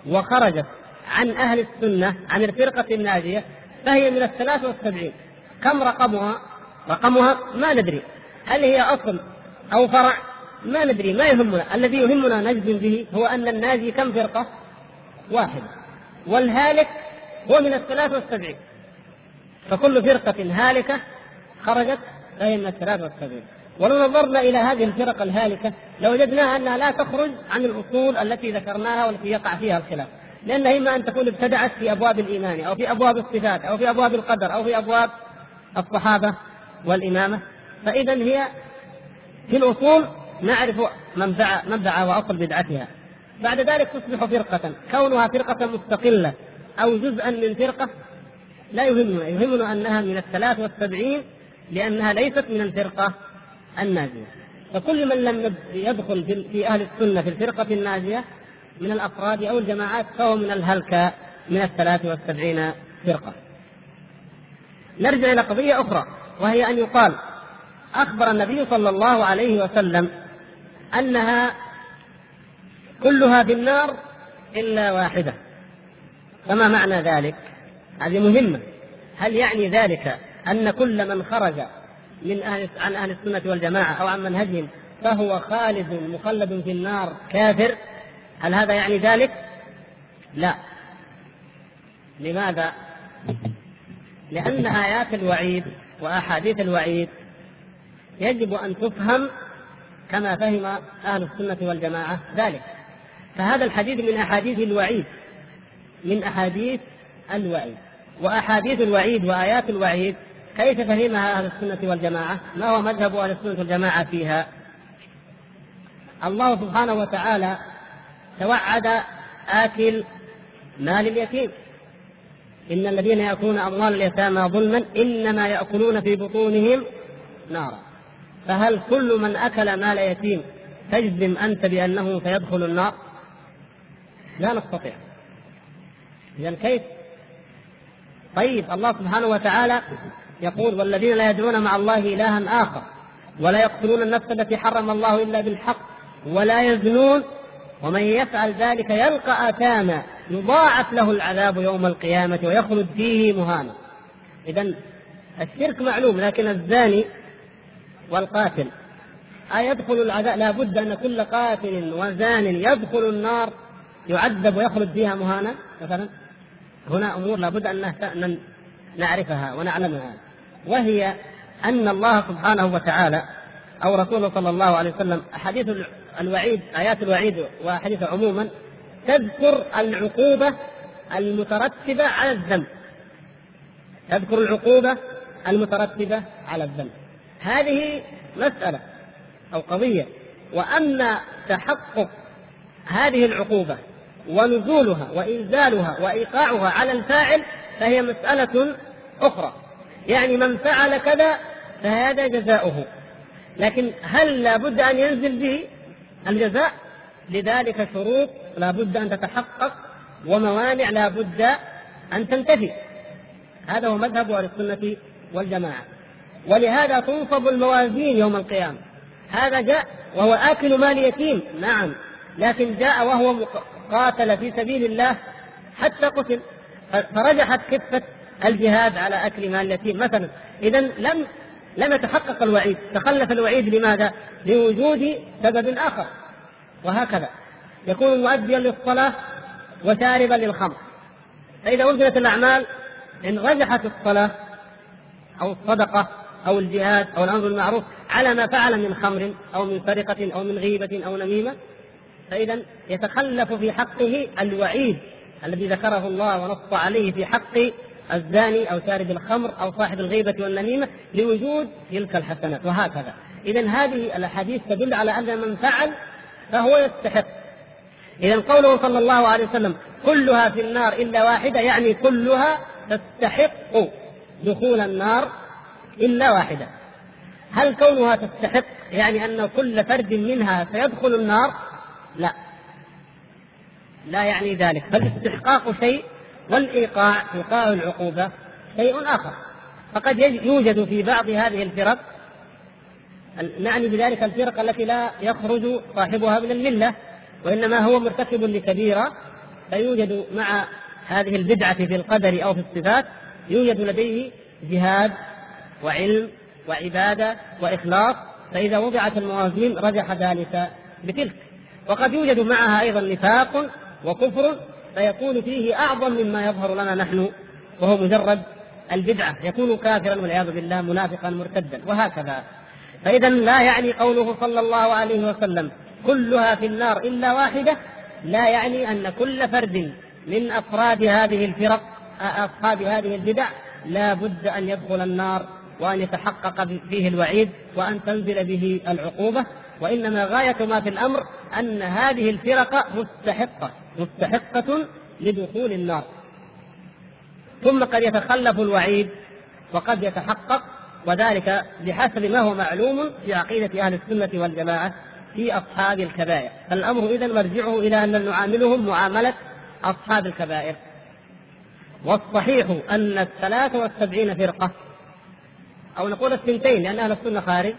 وخرجت عن أهل السنة عن الفرقة الناجية فهي من الثلاث والسبعين. كم رقمها؟ رقمها ما ندري. هل هي أصل أو فرع؟ ما ندري ما يهمنا. الذي يهمنا نجزم به هو أن الناجي كم فرقة؟ واحدة والهالك هو من الثلاث والسبعين. فكل فرقة هالكة خرجت فهي من الثلاث والسبعين. ولو نظرنا إلى هذه الفرق الهالكة لوجدناها أنها لا تخرج عن الأصول التي ذكرناها والتي يقع فيها الخلاف. لأنها إما أن تكون ابتدعت في أبواب الإيمان أو في أبواب الصفات أو في أبواب القدر أو في أبواب الصحابة والإمامة. فإذا هي في الأصول نعرف منبع منبع وأصل بدعتها. بعد ذلك تصبح فرقة. كونها فرقة مستقلة أو جزءا من فرقة لا يهمنا. يهمنا أنها من الثلاث والسبعين لأنها ليست من الفرقة الناجية. فكل من لم يدخل في أهل السنة في الفرقة الناجية من الأفراد أو الجماعات فهو من الهلكة من الثلاث والسبعين فرقة. نرجع إلى قضية أخرى وهي أن يقال أخبر النبي صلى الله عليه وسلم أنها كلها في النار إلا واحدة فما معنى ذلك؟ هذه مهمة هل يعني ذلك أن كل من خرج من أهل عن أهل السنة والجماعة أو عن منهجهم فهو خالد مخلد في النار كافر هل هذا يعني ذلك؟ لا لماذا؟ لأن آيات الوعيد وأحاديث الوعيد يجب أن تفهم كما فهم أهل السنة والجماعة ذلك فهذا الحديث من أحاديث الوعيد من أحاديث الوعيد وأحاديث الوعيد وآيات الوعيد كيف فهمها أهل السنة والجماعة؟ ما هو مذهب أهل السنة والجماعة فيها؟ الله سبحانه وتعالى توعد آكل مال اليتيم إن الذين يأكلون أموال اليتامى ظلما إنما يأكلون في بطونهم نارا فهل كل من أكل مال يتيم تجزم أنت بأنه سيدخل النار؟ لا نستطيع إذا كيف؟ طيب الله سبحانه وتعالى يقول والذين لا يدعون مع الله إلها آخر ولا يقتلون النفس التي حرم الله إلا بالحق ولا يزنون ومن يفعل ذلك يلقى أثاما يضاعف له العذاب يوم القيامة ويخلد فيه مهانا. إذا الشرك معلوم لكن الزاني والقاتل. أيدخل العذاب؟ لا بد أن كل قاتل وزان يدخل النار يعذب ويخلد فيها مهانا. مثلا هنا أمور لا بد أن نعرفها ونعلمها. وهي أن الله سبحانه وتعالى أو رسوله صلى الله عليه وسلم أحاديث الوعيد آيات الوعيد وأحاديث عموما تذكر العقوبة المترتبة على الذنب. تذكر العقوبة المترتبة على الذنب. هذه مسألة أو قضية. وأما تحقق هذه العقوبة ونزولها وإنزالها وإيقاعها على الفاعل فهي مسألة أخرى. يعني من فعل كذا فهذا جزاؤه. لكن هل لا بد أن ينزل به الجزاء؟ لذلك شروط لا بد أن تتحقق وموانع لا بد أن تنتفي. هذا هو مذهب أهل السنة والجماعة. ولهذا تنصب الموازين يوم القيامة. هذا جاء وهو آكل مال يتيم. نعم. لكن جاء وهو قاتل في سبيل الله حتى قتل. فرجحت كفة الجهاد على أكل مال اليتيم. مثلا إذا لم لم يتحقق الوعيد. تخلف الوعيد لماذا؟ لوجود سبب آخر. وهكذا. يكون مؤديا للصلاة وشاربا للخمر. فإذا وجدت الأعمال إن رجحت الصلاة أو الصدقة أو الجهاد أو الأمر بالمعروف على ما فعل من خمر أو من سرقة أو من غيبة أو نميمة فإذا يتخلف في حقه الوعيد الذي ذكره الله ونص عليه في حق الزاني أو شارب الخمر أو صاحب الغيبة والنميمة لوجود تلك الحسنات. وهكذا. إذا هذه الأحاديث تدل على أن من فعل فهو يستحق. إذا قوله صلى الله عليه وسلم كلها في النار إلا واحدة يعني كلها تستحق دخول النار إلا واحدة. هل كونها تستحق يعني أن كل فرد منها سيدخل النار؟ لا. لا يعني ذلك. فالاستحقاق شيء والإيقاع إيقاع العقوبة شيء آخر. فقد يوجد في بعض هذه الفرق نعني بذلك الفرق التي لا يخرج صاحبها من الملة. وإنما هو مرتكب لكبيرة فيوجد مع هذه البدعة في القدر أو في الصفات يوجد لديه جهاد وعلم وعبادة وإخلاص فإذا وضعت الموازين رجح ذلك بتلك. وقد يوجد معها أيضا نفاق وكفر فيكون فيه أعظم مما يظهر لنا نحن وهو مجرد البدعة. يكون كافرا والعياذ بالله منافقا مرتدا وهكذا. فإذا لا يعني قوله صلى الله عليه وسلم كلها في النار إلا واحدة لا يعني أن كل فرد من أفراد هذه الفرق أصحاب هذه البدع لا بد أن يدخل النار وأن يتحقق فيه الوعيد وأن تنزل به العقوبة. وإنما غاية ما في الأمر أن هذه الفرق مستحقة مستحقة لدخول النار. ثم قد يتخلف الوعيد وقد يتحقق وذلك بحسب ما هو معلوم في عقيدة أهل السنة والجماعة. في أصحاب الكبائر. فالأمر إذا مرجعه إلى أن نعاملهم معاملة أصحاب الكبائر. والصحيح أن الثلاثة والسبعين فرقة أو نقول الثنتين لأن أهل السنة خارج.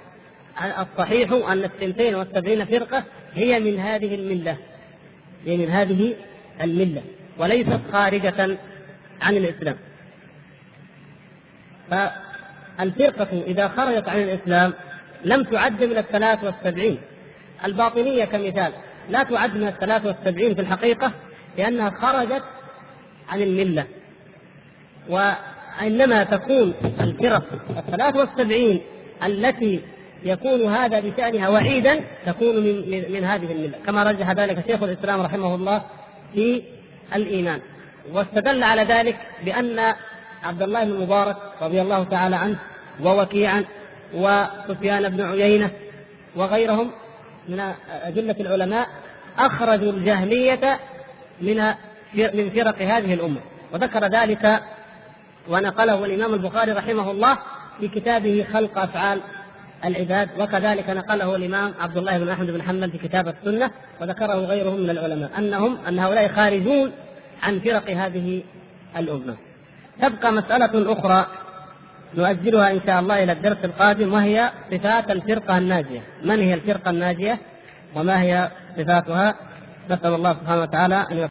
الصحيح أن الثنتين والسبعين فرقة هي من هذه الملة هي من هذه الملة وليست خارجة عن الإسلام. فالفرقة إذا خرجت عن الإسلام لم تعد من الثلاث والسبعين. الباطنية كمثال. لا تعد من الثلاث والسبعين في الحقيقة لأنها خرجت عن الملة. وإنما تكون الفرق الثلاث والسبعين التي يكون هذا بشأنها وعيدا تكون من, من, من هذه الملة. كما رجح ذلك شيخ الإسلام رحمه الله في الإيمان. واستدل على ذلك بأن عبد الله بن المبارك رضي الله تعالى عنه ووكيعا وسفيان بن عيينة وغيرهم من أدلة العلماء أخرجوا الجهمية من من فرق هذه الأمة. وذكر ذلك ونقله الإمام البخاري رحمه الله في كتابه خلق أفعال العباد وكذلك نقله الإمام عبد الله بن أحمد بن حنبل في كتاب السنة وذكره غيرهم من العلماء أنهم أن هؤلاء خارجون عن فرق هذه الأمة. تبقى مسألة أخرى. نؤجلها إن شاء الله إلى الدرس القادم وهي صفات الفرقة الناجية. من هي الفرقة الناجية؟ وما هي صفاتها؟ نسأل الله سبحانه وتعالى أن